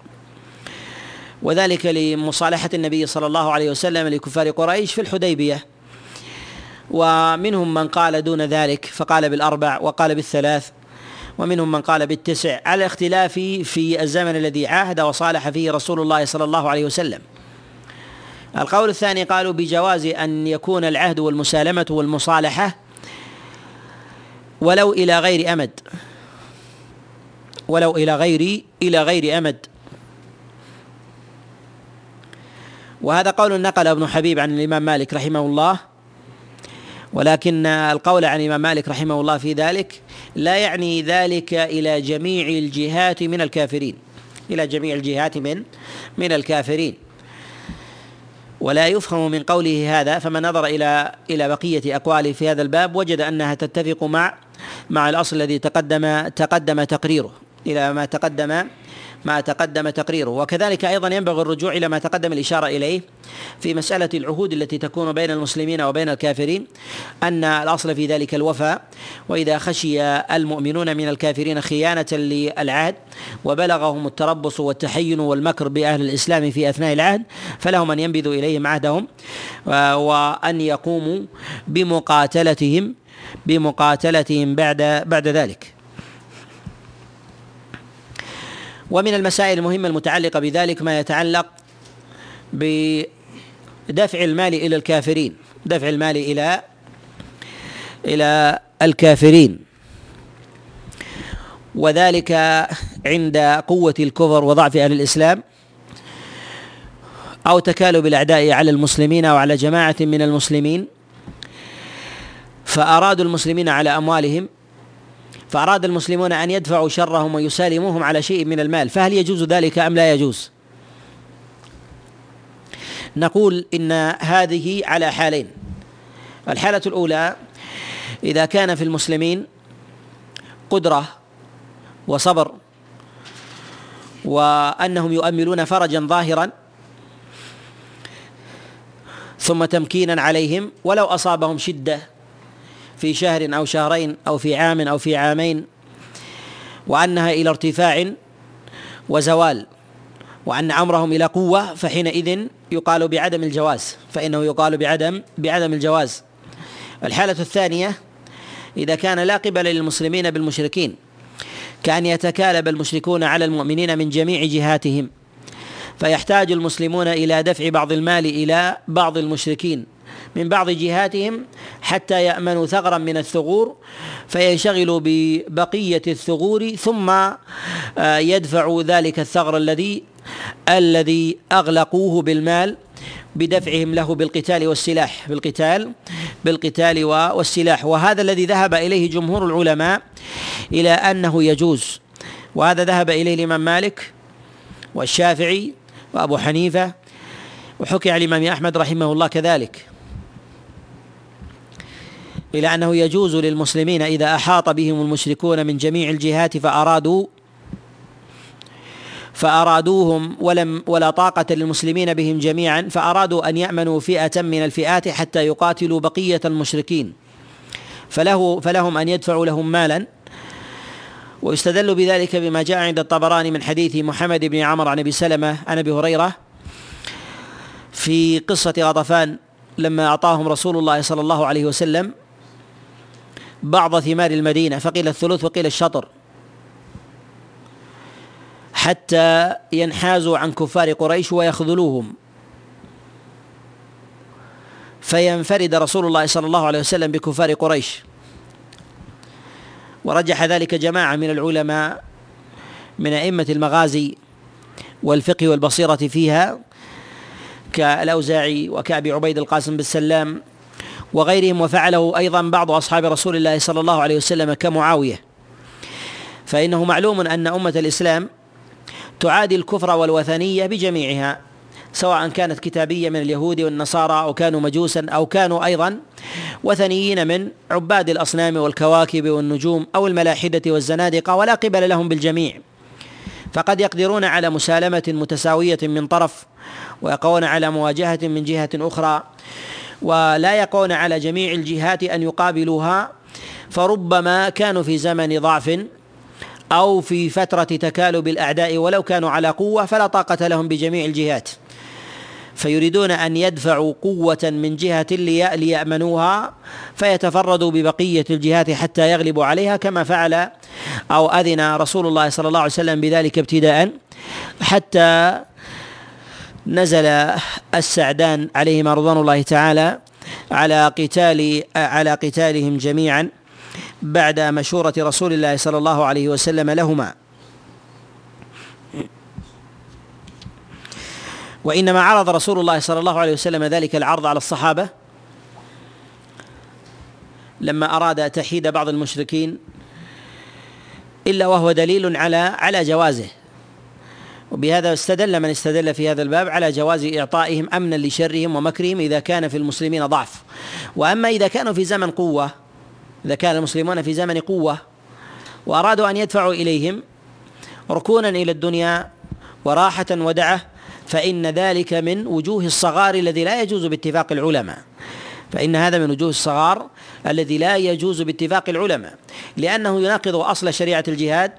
وذلك لمصالحة النبي صلى الله عليه وسلم لكفار قريش في الحديبية. ومنهم من قال دون ذلك فقال بالأربع وقال بالثلاث ومنهم من قال بالتسع. على اختلاف في الزمن الذي عاهد وصالح فيه رسول الله صلى الله عليه وسلم. القول الثاني قالوا بجواز أن يكون العهد والمسالمة والمصالحة ولو إلى غير أمد. ولو إلى غير إلى غير أمد. وهذا قول نقل ابن حبيب عن الإمام مالك رحمه الله. ولكن القول عن الامام مالك رحمه الله في ذلك لا يعني ذلك إلى جميع الجهات من الكافرين. إلى جميع الجهات من من الكافرين. ولا يفهم من قوله هذا فمن نظر إلى إلى بقية اقواله في هذا الباب. وجد أنها تتفق مع مع الأصل الذي تقدم تقدم تقريره. إلى ما تقدم ما تقدم تقريره. وكذلك أيضا ينبغي الرجوع إلى ما تقدم الإشارة إليه في مسألة العهود التي تكون بين المسلمين وبين الكافرين أن الأصل في ذلك الوفاء وإذا خشي المؤمنون من الكافرين خيانة للعهد وبلغهم التربص والتحين والمكر بأهل الإسلام في أثناء العهد فلهم أن ينبذوا إليهم عهدهم وأن يقوموا بمقاتلتهم بمقاتلتهم بعد بعد ذلك. ومن المسائل المهمة المتعلقة بذلك ما يتعلق بدفع المال إلى الكافرين دفع المال إلى إلى الكافرين. وذلك عند قوة الكفر وضعف أهل الإسلام أو تكالب الأعداء على المسلمين أو على جماعة من المسلمين. فأرادوا المسلمين على أموالهم فأراد المسلمون أن يدفعوا شرهم ويسالموهم على شيء من المال فهل يجوز ذلك أم لا يجوز؟ نقول إن هذه على حالين. الحالة الأولى إذا كان في المسلمين قدرة وصبر وأنهم يؤملون فرجا ظاهرا ثم تمكينا عليهم ولو أصابهم شدة في شهر أو شهرين أو في عام أو في عامين وأنها إلى ارتفاع وزوال وأن أمرهم إلى قوة فحينئذ يقال بعدم الجواز فإنه يقال بعدم بعدم الجواز. الحالة الثانية إذا كان لا قبل للمسلمين بالمشركين كأن يتكالب المشركون على المؤمنين من جميع جهاتهم فيحتاج المسلمون إلى دفع بعض المال إلى بعض المشركين. من بعض جهاتهم حتى يأمنوا ثغرا من الثغور فينشغلوا ببقية الثغور ثم آه، يدفعوا ذلك الثغر الذي الذي أغلقوه بالمال بدفعهم له بالقتال والسلاح بالقتال بالقتال والسلاح. وهذا الذي ذهب إليه جمهور العلماء إلى أنه يجوز. وهذا ذهب إليه الإمام مالك والشافعي وأبو حنيفة وحكي عن الإمام أحمد رحمه الله كذلك. إلى أنه يجوز للمسلمين إذا أحاط بهم المشركون من جميع الجهات فأرادوا فأرادوهم ولم ولا طاقة للمسلمين بهم جميعا فأرادوا أن يأمنوا فئة من الفئات حتى يقاتلوا بقية المشركين. فله فلهم أن يدفعوا لهم مالا. ويستدل بذلك بما جاء عند الطبراني من حديث محمد بن عمر عن أبي سلمة عن أبي هريرة في قصة غطفان لما أعطاهم رسول الله صلى الله عليه وسلم. بعض ثمار المدينة فقيل الثلث وقيل الشطر. حتى ينحازوا عن كفار قريش ويخذلوهم. فينفرد رسول الله صلى الله عليه وسلم بكفار قريش. ورجح ذلك جماعة من العلماء من أئمة المغازي والفقه والبصيرة فيها كالأوزاعي وكأبي عبيد القاسم بالسلام وغيرهم وفعله أيضا بعض أصحاب رسول الله صلى الله عليه وسلم كمعاوية. فإنه معلوم أن أمة الإسلام تعادي الكفر والوثنية بجميعها سواء كانت كتابية من اليهود والنصارى أو كانوا مجوسا أو كانوا أيضا وثنيين من عباد الأصنام والكواكب والنجوم أو الملاحدة والزنادقة ولا قبل لهم بالجميع. فقد يقدرون على مسالمة متساوية من طرف ويقون على مواجهة من جهة أخرى ولا يقون على جميع الجهات أن يقابلوها فربما كانوا في زمن ضعف أو في فترة تكالب الأعداء ولو كانوا على قوة فلا طاقة لهم بجميع الجهات. فيريدون أن يدفعوا قوة من جهة ليأمنوها فيتفردوا ببقية الجهات حتى يغلبوا عليها كما فعل أو أذن رسول الله صلى الله عليه وسلم بذلك ابتداء حتى نزل السعدان عليهما رضوان الله تعالى على قتال على قتالهم جميعا بعد مشورة رسول الله صلى الله عليه وسلم لهما. وإنما عرض رسول الله صلى الله عليه وسلم ذلك العرض على الصحابة لما أراد تحييد بعض المشركين إلا وهو دليل على على جوازه. وبهذا استدل من استدل في هذا الباب على جواز إعطائهم أمنا لشرهم ومكرهم إذا كان في المسلمين ضعف. وأما إذا كانوا في زمن قوة إذا كان المسلمون في زمن قوة وأرادوا أن يدفعوا إليهم ركونا إلى الدنيا وراحة ودعة فإن ذلك من وجوه الصغار الذي لا يجوز باتفاق العلماء. فإن هذا من وجوه الصغار الذي لا يجوز باتفاق العلماء. لأنه يناقض أصل شريعة الجهاد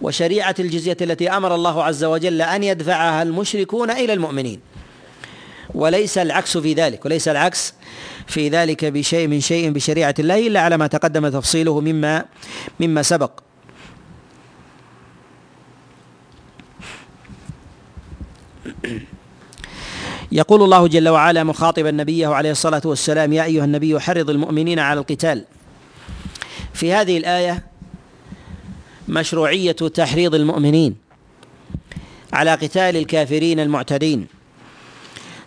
وشريعة الجزية التي أمر الله عز وجل أن يدفعها المشركون إلى المؤمنين. وليس العكس في ذلك وليس العكس في ذلك بشيء من شيء بشريعة الله إلا على ما تقدم تفصيله مما مما سبق. يقول الله جل وعلا مخاطبا نبيه عليه الصلاة والسلام يا أيها النبي حرض المؤمنين على القتال. في هذه الآية مشروعية تحريض المؤمنين على قتال الكافرين المعتدين.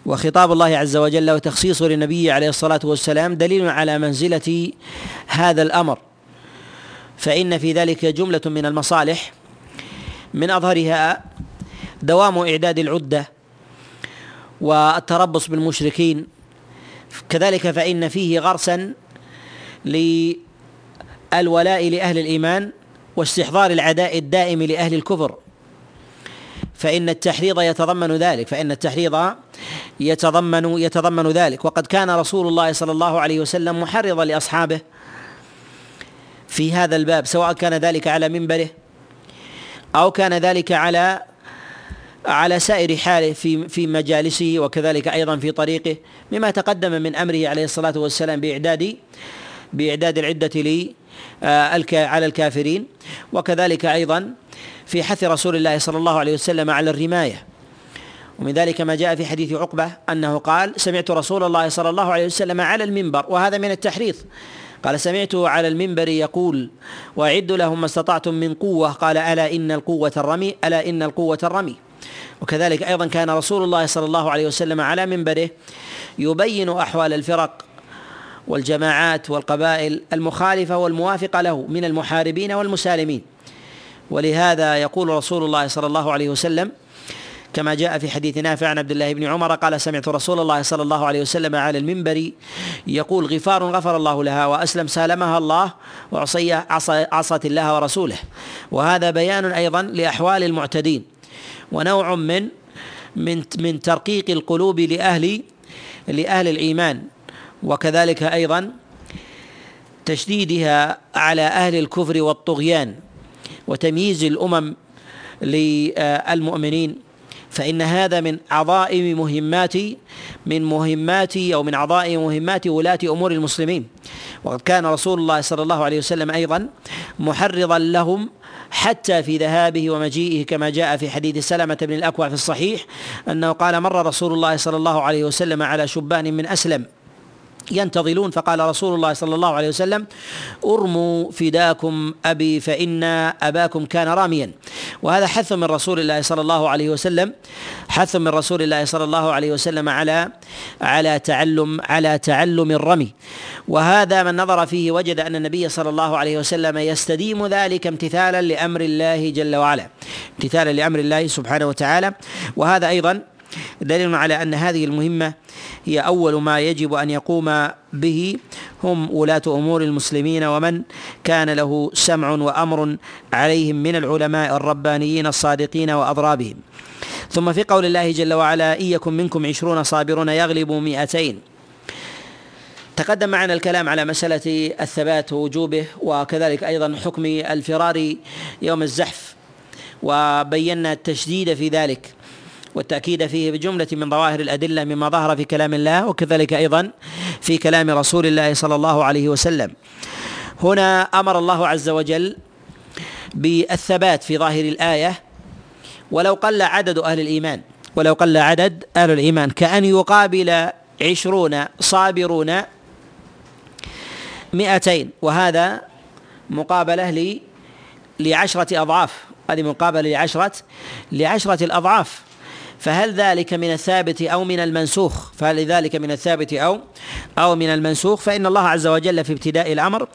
وخطاب الله عز وجل وتخصيصه للنبي عليه الصلاة والسلام دليل على منزلة هذا الأمر. فإن في ذلك جملة من المصالح. من أظهرها دوام إعداد العدة والتربص بالمشركين. كذلك فإن فيه غرسا للولاء لأهل الإيمان واستحضار العداء الدائم لأهل الكفر. فإن التحريض يتضمن ذلك فإن التحريض يتضمن يتضمن ذلك. وقد كان رسول الله صلى الله عليه وسلم محرضا لأصحابه في هذا الباب سواء كان ذلك على منبره أو كان ذلك على على سائر حاله في في مجالسه وكذلك أيضا في طريقه مما تقدم من أمره عليه الصلاة والسلام بإعداد بإعداد العدة على الكافرين. وكذلك أيضا في حث رسول الله صلى الله عليه وسلم على الرماية. ومن ذلك ما جاء في حديث عقبة أنه قال سمعت رسول الله صلى الله عليه وسلم على المنبر وهذا من التحريض. قال سمعته على المنبر يقول واعدوا لهم ما استطعتم من قوة. قال ألا إن القوة الرمي ألا إن القوة الرمي. وكذلك أيضا كان رسول الله صلى الله عليه وسلم على منبره يبين أحوال الفرق والجماعات والقبائل المخالفة والموافقة له من المحاربين والمسالمين. ولهذا يقول رسول الله صلى الله عليه وسلم كما جاء في حديث نافع عن عبد الله بن عمر قال سمعت رسول الله صلى الله عليه وسلم على المنبر يقول غفار غفر الله لها وأسلم سالمها الله وعصي عصت الله ورسوله وهذا بيان أيضا لأحوال المعتدين ونوع من من من ترقيق القلوب لأهل لأهل الإيمان. وكذلك أيضا تشديدها على أهل الكفر والطغيان وتمييز الأمم للمؤمنين فإن هذا من عظائم مهمات من مهمات أو من عظائم مهمات ولاة أمور المسلمين. وقد كان رسول الله صلى الله عليه وسلم أيضا محرضا لهم حتى في ذهابه ومجيئه كما جاء في حديث سلمة بن الأكوع في الصحيح أنه قال مر رسول الله صلى الله عليه وسلم على شبان من أسلم ينتظلون. فقال رسول الله صلى الله عليه وسلم أرموا فداكم أبي فإن أباكم كان راميا. وهذا حث من رسول الله صلى الله عليه وسلم حث من رسول الله صلى الله عليه وسلم على على تعلم على تعلم الرمي. وهذا من نظر فيه وجد أن النبي صلى الله عليه وسلم يستديم ذلك امتثالا لأمر الله جل وعلا. امتثالا لأمر الله سبحانه وتعالى. وهذا أيضا دليل على أن هذه المهمة هي أول ما يجب أن يقوم به هم ولاة أمور المسلمين ومن كان له سمع وأمر عليهم من العلماء الربانيين الصادقين وأضرابهم. ثم في قول الله جل وعلا ان يكن منكم عشرون صابرون يغلبوا مئتين. تقدم معنا الكلام على مسألة الثبات ووجوبه وكذلك أيضا حكم الفرار يوم الزحف وبينا التشديد في ذلك. والتأكيد فيه بجملة من ظواهر الأدلة مما ظهر في كلام الله وكذلك أيضا في كلام رسول الله صلى الله عليه وسلم. هنا أمر الله عز وجل بالثبات في ظاهر الآية ولو قل عدد أهل الإيمان ولو قل عدد أهل الإيمان كأن يقابل عشرون صابرون مئتين وهذا مقابلة لعشرة أضعاف. هذه مقابلة لعشرة لعشرة الأضعاف. فهل ذلك من الثابت أو من المنسوخ؟ فهل ذلك من الثابت أو أو من المنسوخ؟ فإن الله عز وجل في ابتداء الأمر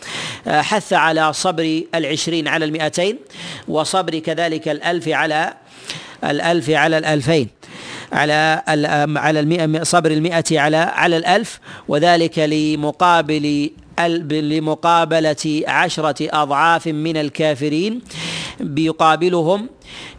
آه، حث على صبر العشرين على المئتين وصبر كذلك الألف على الألف على الألفين على على المئة صبر المئة على على الألف وذلك لمقابل لمقابلة عشرة أضعاف من الكافرين بيقابلهم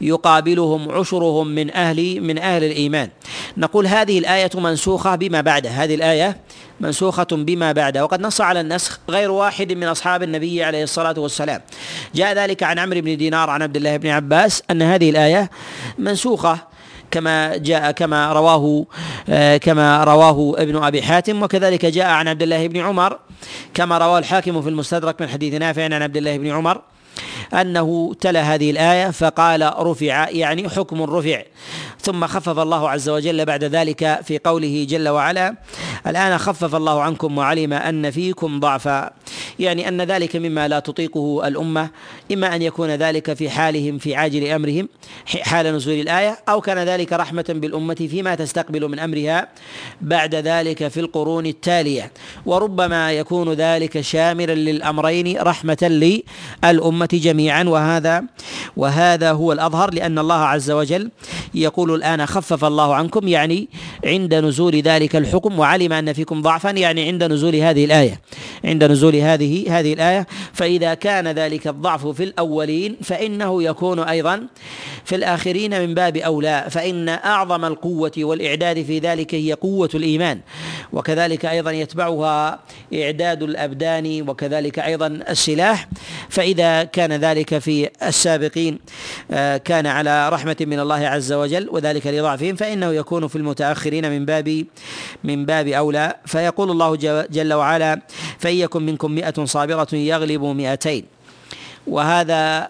يقابلهم عشرهم من أهل من أهل الإيمان. نقول هذه الآية منسوخة بما بعدها هذه الآية منسوخة بما بعدها وقد نص على النسخ غير واحد من أصحاب النبي عليه الصلاة والسلام. جاء ذلك عن عمرو بن دينار عن عبد الله بن عباس أن هذه الآية منسوخة كما جاء كما رواه آه، كما رواه ابن أبي حاتم وكذلك جاء عن عبد الله بن عمر كما رواه الحاكم في المستدرك من حديث نافع عن عبد الله بن عمر. أنه تلا هذه الآية فقال رفع يعني حكم رفع. ثم خفف الله عز وجل بعد ذلك في قوله جل وعلا الآن خفف الله عنكم وعلم أن فيكم ضعفا. يعني أن ذلك مما لا تطيقه الأمة إما أن يكون ذلك في حالهم في عاجل أمرهم حال نزول الآية أو كان ذلك رحمة بالأمة فيما تستقبل من أمرها بعد ذلك في القرون التالية. وربما يكون ذلك شاملا للأمرين رحمة للأمة جميعا. وهذا وهذا هو الأظهر لأن الله عز وجل يقول الآن خفف الله عنكم يعني عند نزول ذلك الحكم وعلم أن فيكم ضعفا يعني عند نزول هذه الآية. عند نزول هذه هذه الآية فإذا كان ذلك الضعف في الأولين فإنه يكون أيضا في الآخرين من باب أولى. فإن أعظم القوة والإعداد في ذلك هي قوة الإيمان. وكذلك أيضا يتبعها إعداد الأبدان وكذلك أيضا السلاح. فإذا كان ذلك في السابقين آه، كان على رحمة من الله عز وجل وذلك لضعفهم فإنه يكون في المتأخرين من باب من باب أولى. فيقول الله جل وعلا فإن يكن منكم مئة صابرة يغلب مئتين وهذا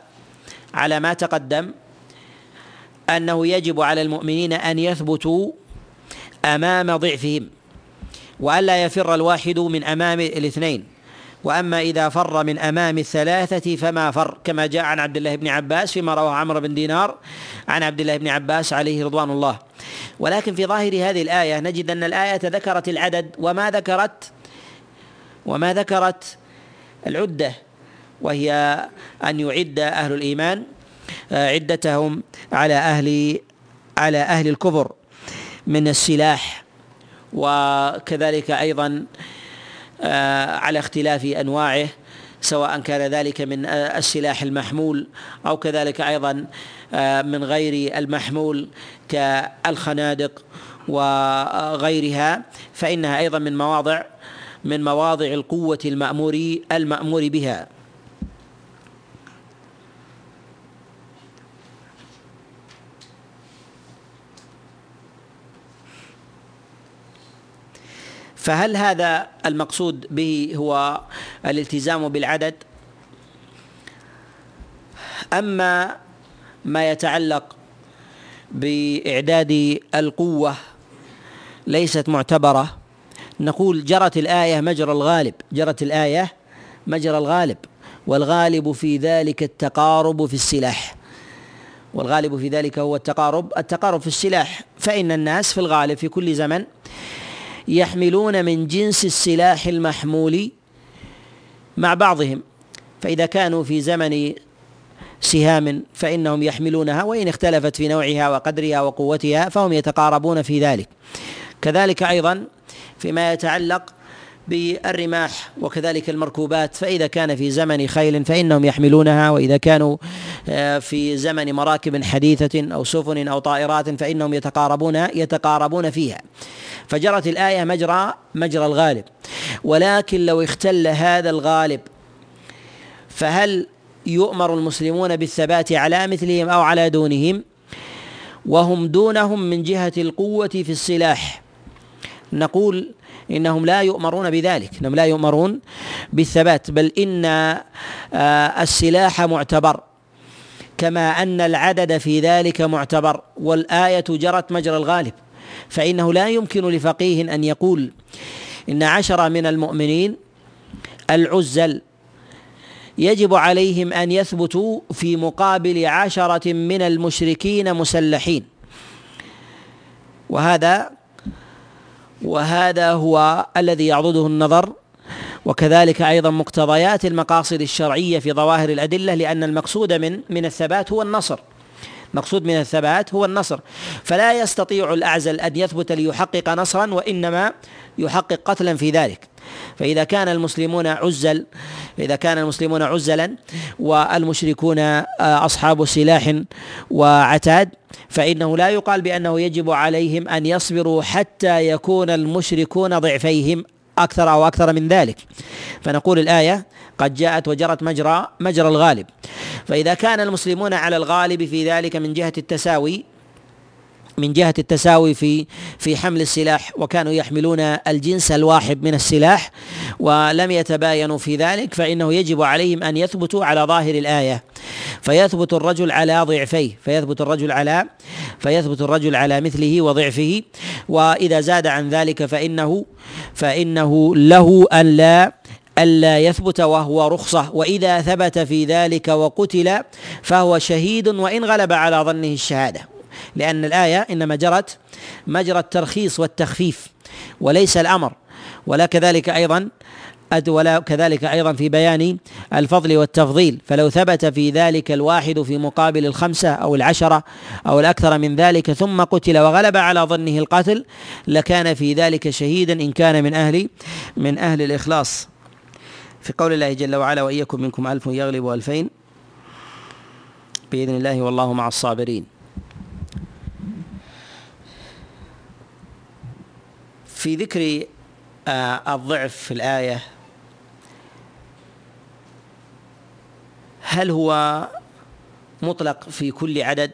على ما تقدم أنه يجب على المؤمنين أن يثبتوا أمام ضعفهم والا يفر الواحد من أمام الاثنين. وأما إذا فر من أمام الثلاثة فما فر كما جاء عن عبد الله بن عباس فيما رواه عمرو بن دينار عن عبد الله بن عباس عليه رضوان الله. ولكن في ظاهر هذه الآية نجد أن الآية ذكرت العدد وما ذكرت وما ذكرت العدة وهي أن يعد أهل الإيمان آه، عدتهم على أهل على أهل الكفر من السلاح. وكذلك أيضا على اختلاف أنواعه سواء كان ذلك من السلاح المحمول أو كذلك أيضا آه، من غير المحمول كالخنادق وغيرها فإنها أيضا من مواضع من مواضع القوة المامور المأمور بها. فهل هذا المقصود به هو الالتزام بالعدد؟ أما ما يتعلق بإعداد القوة ليست معتبرة نقول جرت الآية مجرى الغالب جرت الآية مجرى الغالب والغالب في ذلك التقارب في السلاح. والغالب في ذلك هو التقارب التقارب في السلاح. فإن الناس في الغالب في كل زمن يحملون من جنس السلاح المحمول مع بعضهم. فإذا كانوا في زمن سهام فإنهم يحملونها وإن اختلفت في نوعها وقدرها وقوتها فهم يتقاربون في ذلك. كذلك أيضا فيما يتعلق بالرماح وكذلك المركوبات فإذا كان في زمن خيل فإنهم يحملونها وإذا كانوا آه، في زمن مراكب حديثة أو سفن أو طائرات فإنهم يتقاربون يتقاربون فيها. فجرت الآية مجرى مجرى الغالب. ولكن لو اختل هذا الغالب فهل يؤمر المسلمون بالثبات على مثلهم أو على دونهم؟ وهم دونهم من جهة القوة في السلاح. نقول إنهم لا يؤمرون بذلك إنهم لا يؤمرون بالثبات بل إن آه، السلاح معتبر كما أن العدد في ذلك معتبر والآية جرت مجرى الغالب فإنه لا يمكن لفقيه أن يقول إن عشره من المؤمنين العزل يجب عليهم أن يثبتوا في مقابل عشرة من المشركين مسلحين. وهذا وهذا هو الذي يعضده النظر. وكذلك أيضا مقتضيات المقاصد الشرعية في ظواهر الأدلة لأن المقصود من من الثبات هو النصر. المقصود من الثبات هو النصر. فلا يستطيع الأعزل أن يثبت ليحقق نصرا وإنما يحقق قتلا في ذلك. فإذا كان المسلمون عزل إذا كان المسلمون عزلا والمشركون أصحاب سلاح وعتاد فإنه لا يقال بأنه يجب عليهم أن يصبروا حتى يكون المشركون ضعفيهم أكثر أو أكثر من ذلك. فنقول الآية قد جاءت وجرت مجرى مجرى الغالب. فإذا كان المسلمون على الغالب في ذلك من جهة التساوي من جهة التساوي في في حمل السلاح وكانوا يحملون الجنس الواحد من السلاح ولم يتباينوا في ذلك فإنه يجب عليهم أن يثبتوا على ظاهر الآية. فيثبت الرجل على ضعفيه فيثبت الرجل على فيثبت الرجل على مثله وضعفه وإذا زاد عن ذلك فإنه فإنه له أن لا ألا يثبت وهو رخصة. وإذا ثبت في ذلك وقتل فهو شهيد وإن غلب على ظنه الشهادة. لأن الآية إنما جرت مجرى الترخيص والتخفيف وليس الأمر. ولا كذلك أيضا ولا كذلك أيضا في بيان الفضل والتفضيل. فلو ثبت في ذلك الواحد في مقابل الخمسة أو العشرة أو الأكثر من ذلك ثم قتل وغلب على ظنه القتل لكان في ذلك شهيدا إن كان من أهل من أهل الإخلاص. في قول الله جل وعلا وإن يكن منكم ألف يغلب ألفين بإذن الله والله مع الصابرين. في ذكر آه، الضعف في الآية هل هو مطلق في كل عدد؟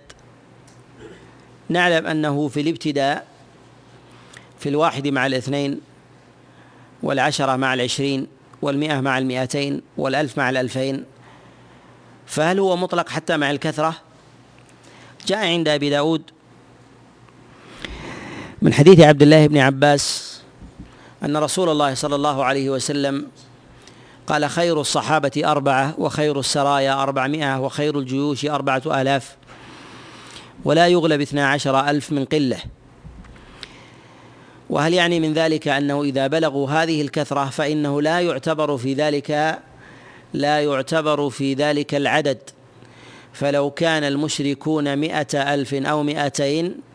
نعلم أنه في الابتداء في الواحد مع الاثنين والعشرة مع العشرين والمئة مع المئتين والألف مع الألفين فهل هو مطلق حتى مع الكثرة؟ جاء عند أبي داود من حديث عبد الله بن عباس أن رسول الله صلى الله عليه وسلم قال خير الصحابة أربعة وخير السرايا أربعمائة وخير الجيوش أربعة آلاف ولا يغلب اثنا عشر ألف من قلة. وهل يعني من ذلك أنه إذا بلغوا هذه الكثرة فإنه لا يعتبر في ذلك لا يعتبر في ذلك العدد. فلو كان المشركون مئة ألف أو مئتين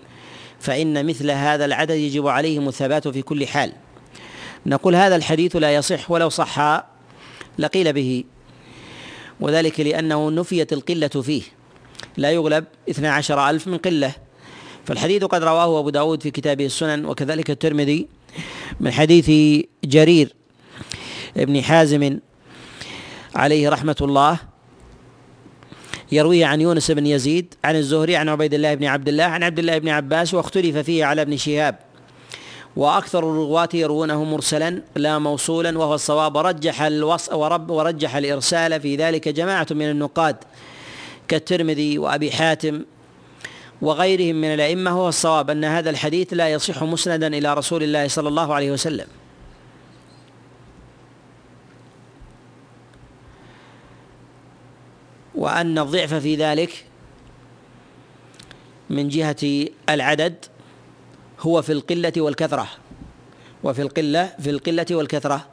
فإن مثل هذا العدد يجب عليهم الثبات في كل حال. نقول هذا الحديث لا يصح ولو صح لقيل به. وذلك لأنه نفيت القلة فيه. لا يغلب اثنا عشر ألف من قلة. فالحديث قد رواه أبو داود في كتابه السنن وكذلك الترمذي من حديث جرير ابن حازم عليه رحمة الله. يرويه عن يونس بن يزيد عن الزهري عن عبيد الله بن عبد الله عن عبد الله بن عباس واختلف فيه على ابن شهاب. وأكثر الرواة يروونه مرسلا لا موصولا وهو الصواب ورجح الوص ورب ورجح الإرسال في ذلك جماعة من النقاد كالترمذي وأبي حاتم وغيرهم من الأئمة. هو الصواب أن هذا الحديث لا يصح مسندا إلى رسول الله صلى الله عليه وسلم. وأن الضعف في ذلك من جهة العدد هو في القلة والكثرة. وفي القلة في القلة والكثرة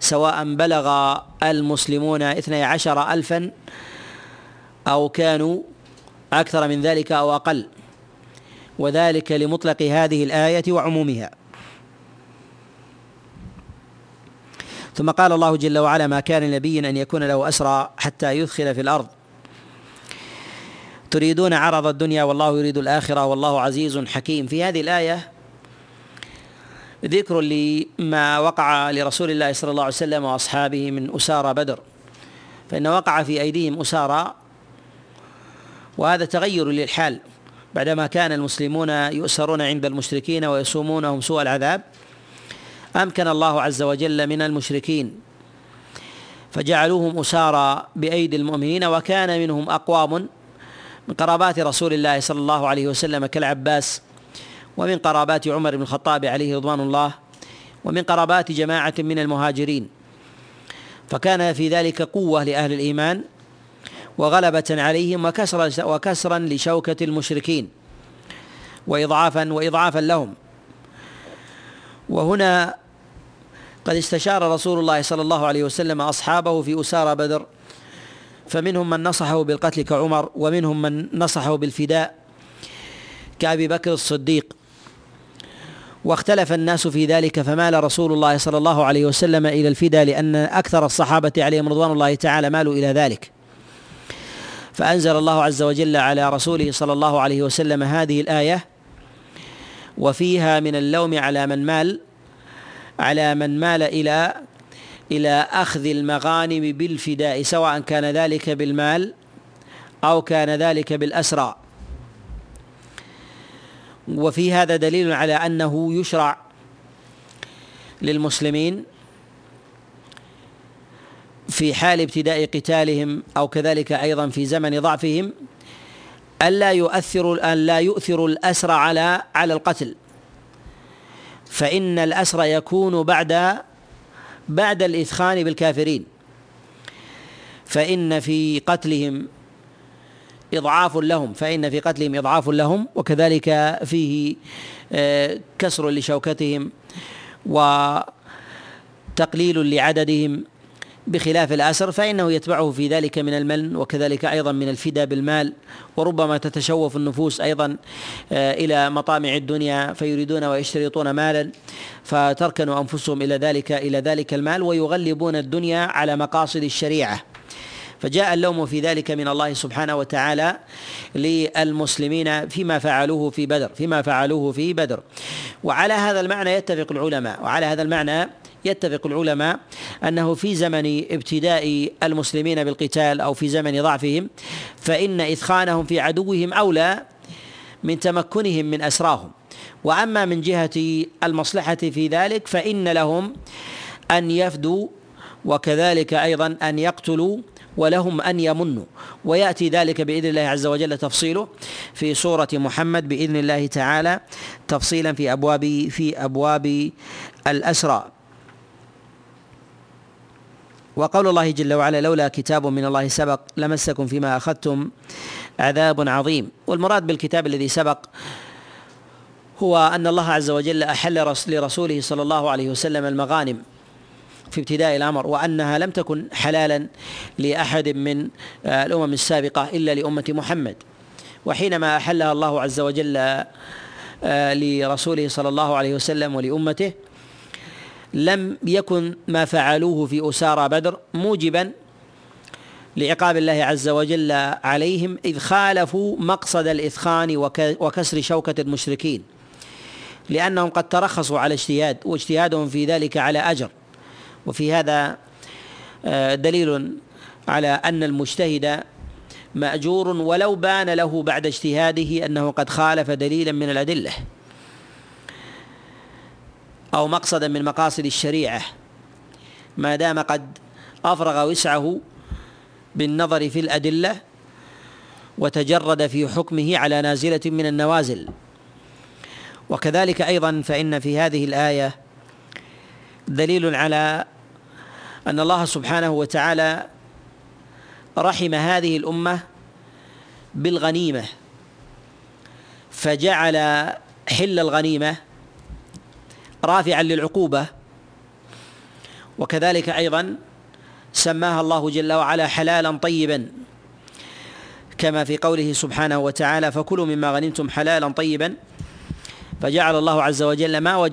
سواء بلغ المسلمون اثني عشر ألفا أو كانوا أكثر من ذلك أو أقل. وذلك لمطلق هذه الآية وعمومها. ثم قال الله جل وعلا ما كان لنبي أن يكون له أسرى حتى يدخل في الأرض تريدون عرض الدنيا والله يريد الآخرة والله عزيز حكيم. في هذه الآية ذكر لما وقع لرسول الله صلى الله عليه وسلم وأصحابه من أسارى بدر. فإن وقع في أيديهم أسارى وهذا تغير للحال. بعدما كان المسلمون يؤسرون عند المشركين ويصومونهم سوء العذاب أمكن الله عز وجل من المشركين. فجعلوهم أسارى بأيدي المؤمنين وكان منهم أقوام من قرابات رسول الله صلى الله عليه وسلم كالعباس ومن قرابات عمر بن الخطاب عليه رضوان الله ومن قرابات جماعة من المهاجرين. فكان في ذلك قوة لأهل الإيمان وغلبة عليهم وكسرا وكسرا لشوكة المشركين وإضعافا وإضعافا لهم. وهنا قد استشار رسول الله صلى الله عليه وسلم أصحابه في أسارى بدر فمنهم من نصحه بالقتل كعمر ومنهم من نصحه بالفداء كأبي بكر الصديق. واختلف الناس في ذلك فمال رسول الله صلى الله عليه وسلم إلى الفداء لأن أكثر الصحابة عليهم رضوان الله تعالى مالوا إلى ذلك. فأنزل الله عز وجل على رسوله صلى الله عليه وسلم هذه الآية وفيها من اللوم على من مال على من مال إلى إلى أخذ المغانم بالفداء سواء كان ذلك بالمال أو كان ذلك بالأسرى. وفي هذا دليل على أنه يشرع للمسلمين في حال ابتداء قتالهم أو كذلك أيضا في زمن ضعفهم الا يؤثر الا يؤثر الاسر على على القتل. فإن الاسر يكون بعد بعد الاثخان بالكافرين. فإن في قتلهم إضعاف لهم فإن في قتلهم إضعاف لهم وكذلك فيه آه، كسر لشوكتهم وتقليل لعددهم بخلاف الأسر فإنه يتبعه في ذلك من المن وكذلك أيضا من الفداء بالمال وربما تتشوف النفوس أيضا آه، إلى مطامع الدنيا فيريدون ويشترطون مالا فتركنوا أنفسهم إلى ذلك إلى ذلك المال ويغلبون الدنيا على مقاصد الشريعة. فجاء اللوم في ذلك من الله سبحانه وتعالى للمسلمين فيما فعلوه في بدر فيما فعلوه في بدر. وعلى هذا المعنى يتفق العلماء وعلى هذا المعنى يتفق العلماء أنه في زمن ابتداء المسلمين بالقتال أو في زمن ضعفهم فإن إثخانهم في عدوهم أولى من تمكنهم من أسراهم. وأما من جهة المصلحة في ذلك فإن لهم أن يفدوا وكذلك أيضا أن يقتلوا ولهم أن يمنوا. ويأتي ذلك بإذن الله عز وجل تفصيله في سورة محمد بإذن الله تعالى تفصيلا في أبواب في أبواب الأسرى. وقول الله جل وعلا لولا كتاب من الله سبق لمسكم فيما أخذتم عذاب عظيم. والمراد بالكتاب الذي سبق هو أن الله عز وجل أحل لرسوله صلى الله عليه وسلم المغانم في ابتداء الأمر وأنها لم تكن حلالا لأحد من آه، الأمم السابقة إلا لأمة محمد. وحينما أحلها الله عز وجل آه، لرسوله صلى الله عليه وسلم ولأمته لم يكن ما فعلوه في أسارى بدر موجبا لعقاب الله عز وجل عليهم إذ خالفوا مقصد الإثخان وكسر شوكة المشركين لأنهم قد ترخصوا على اجتهاد واجتهادهم في ذلك على أجر. وفي هذا آه، دليل على أن المجتهد مأجور ولو بان له بعد اجتهاده أنه قد خالف دليلا من الأدلة. أو مقصدا من مقاصد الشريعة. ما دام قد أفرغ وسعه بالنظر في الأدلة وتجرد في حكمه على نازلة من النوازل. وكذلك أيضا فإن في هذه الآية دليل على أن الله سبحانه وتعالى رحم هذه الأمة بالغنيمة فجعل حل الغنيمة رافعا للعقوبة. وكذلك أيضا سماها الله جل وعلا حلالا طيبا. كما في قوله سبحانه وتعالى فكلوا مما غنمتم حلالا طيبا فجعل الله عز وجل ما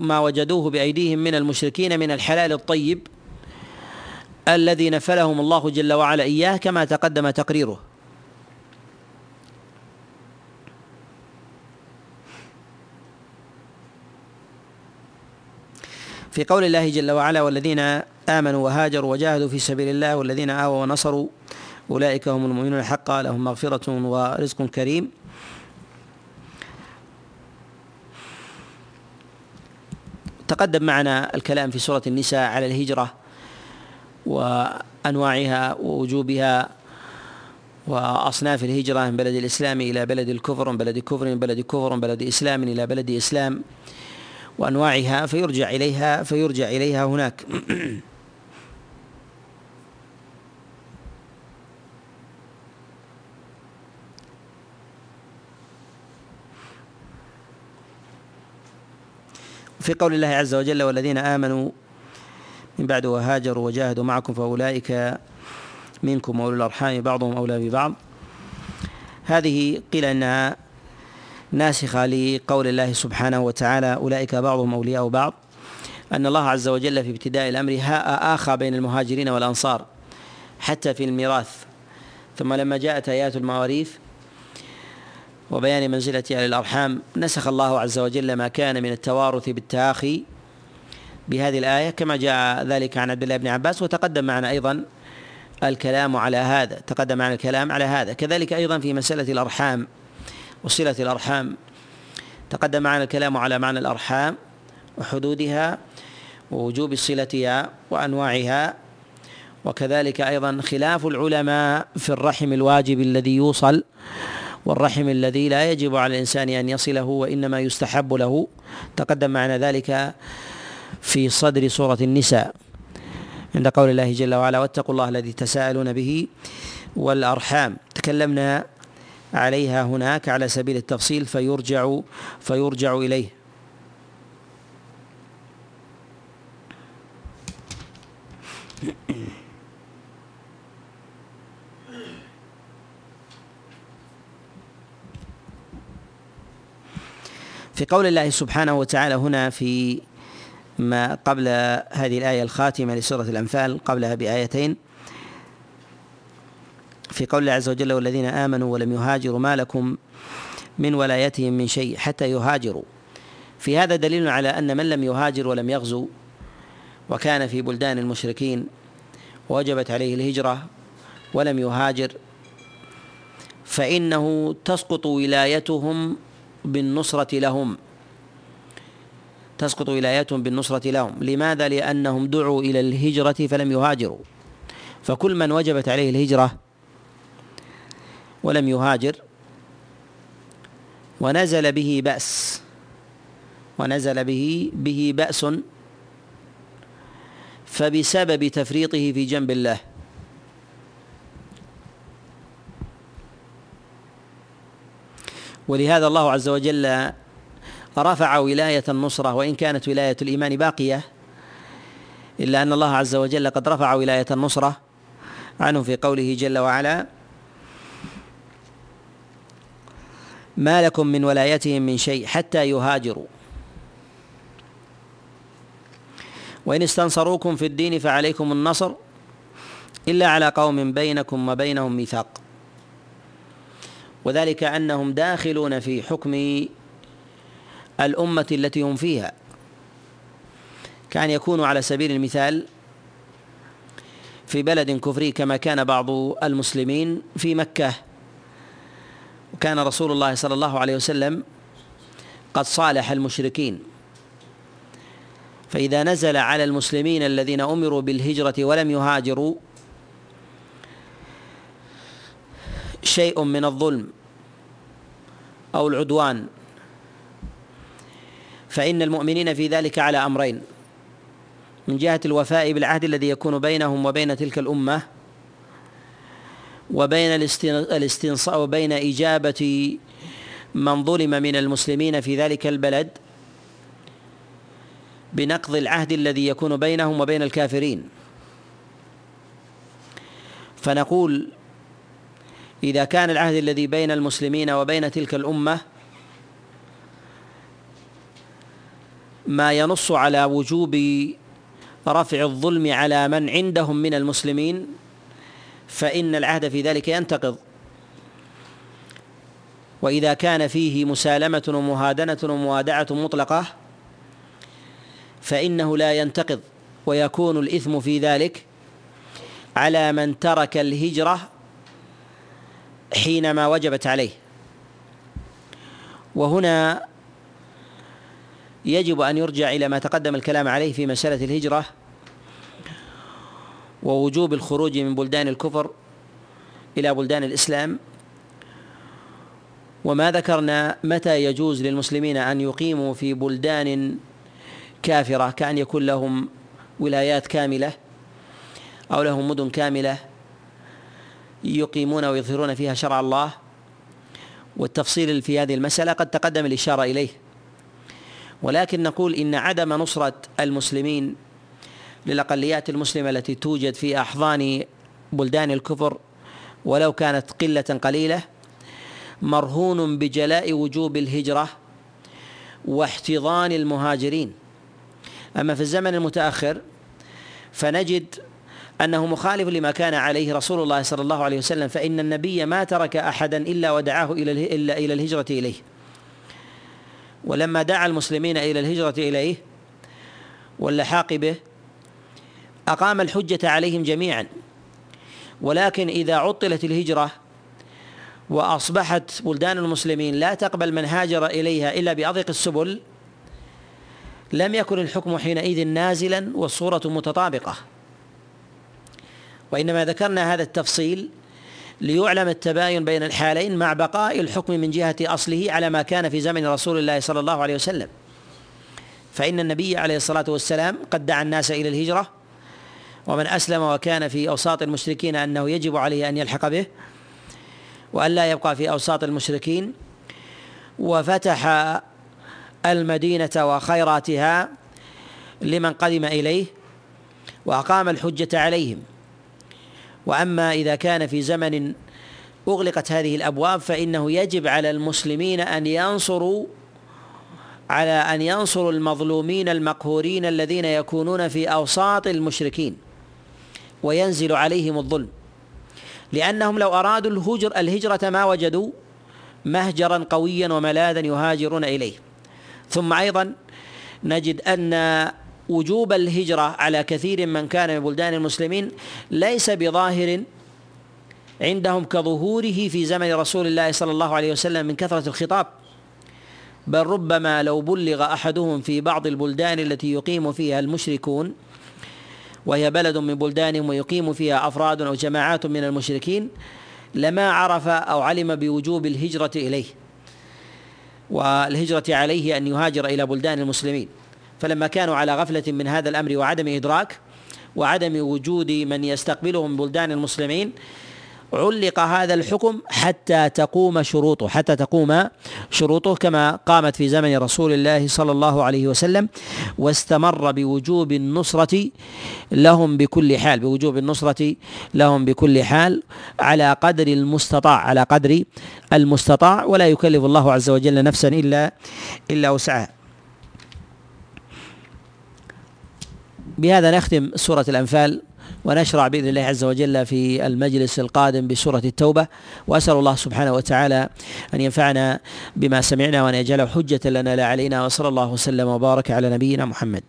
ما وجدوه بأيديهم من المشركين من الحلال الطيب الذي نفلهم الله جل وعلا إياه كما تقدم تقريره. في قول الله جل وعلا والذين آمنوا وهاجروا وجاهدوا في سبيل الله والذين آووا ونصروا أولئك هم المؤمنون حقا لهم مغفرة ورزق كريم. تقدم معنا الكلام في سورة النساء على الهجرة وأنواعها ووجوبها وأصناف الهجرة من بلد الإسلام إلى بلد الكفر من بلد كفر من بلد كفر من بلد إسلام إلى بلد إسلام. وأنواعها فيرجع إليها فيرجع إليها هناك. في قول الله عز وجل والذين آمنوا من بعد وهاجروا وجاهدوا معكم فأولئك منكم وأولو الأرحام بعضهم أولى ببعض. هذه قيل إنها ناسخة لقول الله سبحانه وتعالى أولئك بعضهم أولياء بعض. أن الله عز وجل في ابتداء الأمر آخى بين المهاجرين والأنصار حتى في الميراث. ثم لما جاءت آيات المواريث وبيان منزلة أهل الأرحام نسخ الله عز وجل ما كان من التوارث بالتآخي بهذه الآية كما جاء ذلك عن عبد الله بن عباس وتقدم معنا أيضا الكلام على هذا تقدم معنا الكلام على هذا. كذلك أيضا في مسألة الأرحام وصلة الأرحام. تقدم معنا الكلام على معنى الأرحام وحدودها ووجوب صلتها وأنواعها وكذلك أيضا خلاف العلماء في الرحم الواجب الذي يوصل والرحم الذي لا يجب على الإنسان أن يصله وإنما يستحب له. تقدم معنا ذلك في صدر سورة النساء عند قول الله جل وعلا واتقوا الله الذي تساءلون به والأرحام. تكلمنا عليها هناك على سبيل التفصيل فيرجع فيرجع إليه. في قول الله سبحانه وتعالى هنا في ما قبل هذه الآية الخاتمة لسورة الأنفال قبلها بآيتين في قول الله عز وجل والذين آمنوا ولم يهاجروا ما لكم من ولايتهم من شيء حتى يهاجروا. في هذا دليل على أن من لم يهاجر ولم يغزو وكان في بلدان المشركين وجبت عليه الهجرة ولم يهاجر فإنه تسقط ولايتهم بالنصرة لهم. تسقط ولايتهم بالنصرة لهم. لماذا؟ لأنهم دعوا إلى الهجرة فلم يهاجروا. فكل من وجبت عليه الهجرة ولم يهاجر. ونزل به بأس. ونزل به به بأس. فبسبب تفريطه في جنب الله. ولهذا الله عز وجل رفع ولاية النصرة وإن كانت ولاية الإيمان باقية إلا أن الله عز وجل قد رفع ولاية النصرة عنه في قوله جل وعلا ما لكم من ولايتهم من شيء حتى يهاجروا. وإن استنصروكم في الدين فعليكم النصر إلا على قوم بينكم وبينهم ميثاق. وذلك أنهم داخلون في حكم الأمة التي هم فيها. كان يكون على سبيل المثال في بلد كفري كما كان بعض المسلمين في مكة وكان رسول الله صلى الله عليه وسلم قد صالح المشركين. فإذا نزل على المسلمين الذين أمروا بالهجرة ولم يهاجروا شيء من الظلم أو العدوان. فإن المؤمنين في ذلك على أمرين من جهة الوفاء بالعهد الذي يكون بينهم وبين تلك الأمة وبين الاستنصاء وبين إجابة من ظلم من المسلمين في ذلك البلد بنقض العهد الذي يكون بينهم وبين الكافرين. فنقول إذا كان العهد الذي بين المسلمين وبين تلك الأمة ما ينص على وجوب رفع الظلم على من عندهم من المسلمين فإن العهد في ذلك ينتقض. وإذا كان فيه مسالمة ومهادنة وموادعة مطلقة فإنه لا ينتقض ويكون الإثم في ذلك على من ترك الهجرة حينما وجبت عليه. وهنا يجب أن يرجع إلى ما تقدم الكلام عليه في مسألة الهجرة ووجوب الخروج من بلدان الكفر إلى بلدان الإسلام. وما ذكرنا متى يجوز للمسلمين أن يقيموا في بلدان كافرة كأن يكون لهم ولايات كاملة أو لهم مدن كاملة يقيمون ويظهرون فيها شرع الله. والتفصيل في هذه المسألة قد تقدم الإشارة إليه. ولكن نقول إن عدم نصرة المسلمين للأقليات المسلمة التي توجد في أحضان بلدان الكفر ولو كانت قلة قليلة مرهون بجلاء وجوب الهجرة واحتضان المهاجرين. أما في الزمن المتأخر فنجد أنه مخالف لما كان عليه رسول الله صلى الله عليه وسلم فإن النبي ما ترك أحدا إلا ودعاه إلى إلا إلى الهجرة إليه. ولما دعا المسلمين إلى الهجرة إليه واللحاق به أقام الحجة عليهم جميعا. ولكن إذا عطلت الهجرة وأصبحت بلدان المسلمين لا تقبل من هاجر إليها إلا بأضيق السبل لم يكن الحكم حينئذ نازلا والصورة متطابقة. وإنما ذكرنا هذا التفصيل ليعلم التباين بين الحالين مع بقاء الحكم من جهة أصله على ما كان في زمن رسول الله صلى الله عليه وسلم. فإن النبي عليه الصلاة والسلام قد دعا الناس إلى الهجرة ومن أسلم وكان في أوساط المشركين أنه يجب عليه أن يلحق به وأن لا يبقى في أوساط المشركين. وفتح المدينة وخيراتها لمن قدم إليه وأقام الحجة عليهم. وأما إذا كان في زمن أغلقت هذه الأبواب فإنه يجب على المسلمين أن ينصروا على أن ينصروا المظلومين المقهورين الذين يكونون في أوساط المشركين. وينزل عليهم الظلم. لأنهم لو أرادوا الهجر الهجرة ما وجدوا مهجرا قويا وملاذا يهاجرون إليه. ثم أيضا نجد أن وجوب الهجرة على كثير من كان من بلدان المسلمين ليس بظاهر عندهم كظهوره في زمن رسول الله صلى الله عليه وسلم من كثرة الخطاب. بل ربما لو بلغ أحدهم في بعض البلدان التي يقيم فيها المشركون وهي بلد من بلدانهم ويقيم فيها أفراد أو جماعات من المشركين لما عرف أو علم بوجوب الهجرة إليه. والهجرة عليه أن يهاجر إلى بلدان المسلمين. فلما كانوا على غفلة من هذا الأمر وعدم إدراك وعدم وجود من يستقبلهم بلدان المسلمين علق هذا الحكم حتى تقوم شروطه حتى تقوم شروطه كما قامت في زمن رسول الله صلى الله عليه وسلم واستمر بوجوب النصرة لهم بكل حال بوجوب النصرة لهم بكل حال على قدر المستطاع على قدر المستطاع ولا يكلف الله عز وجل نفسا إلا إلا وسعها. بهذا نختم سورة الأنفال. ونشرع بإذن الله عز وجل في المجلس القادم بسورة التوبة. وأسأل الله سبحانه وتعالى أن ينفعنا بما سمعنا وأن يجعله حجة لنا لا علينا. وصلى الله وسلم وبارك على نبينا محمد.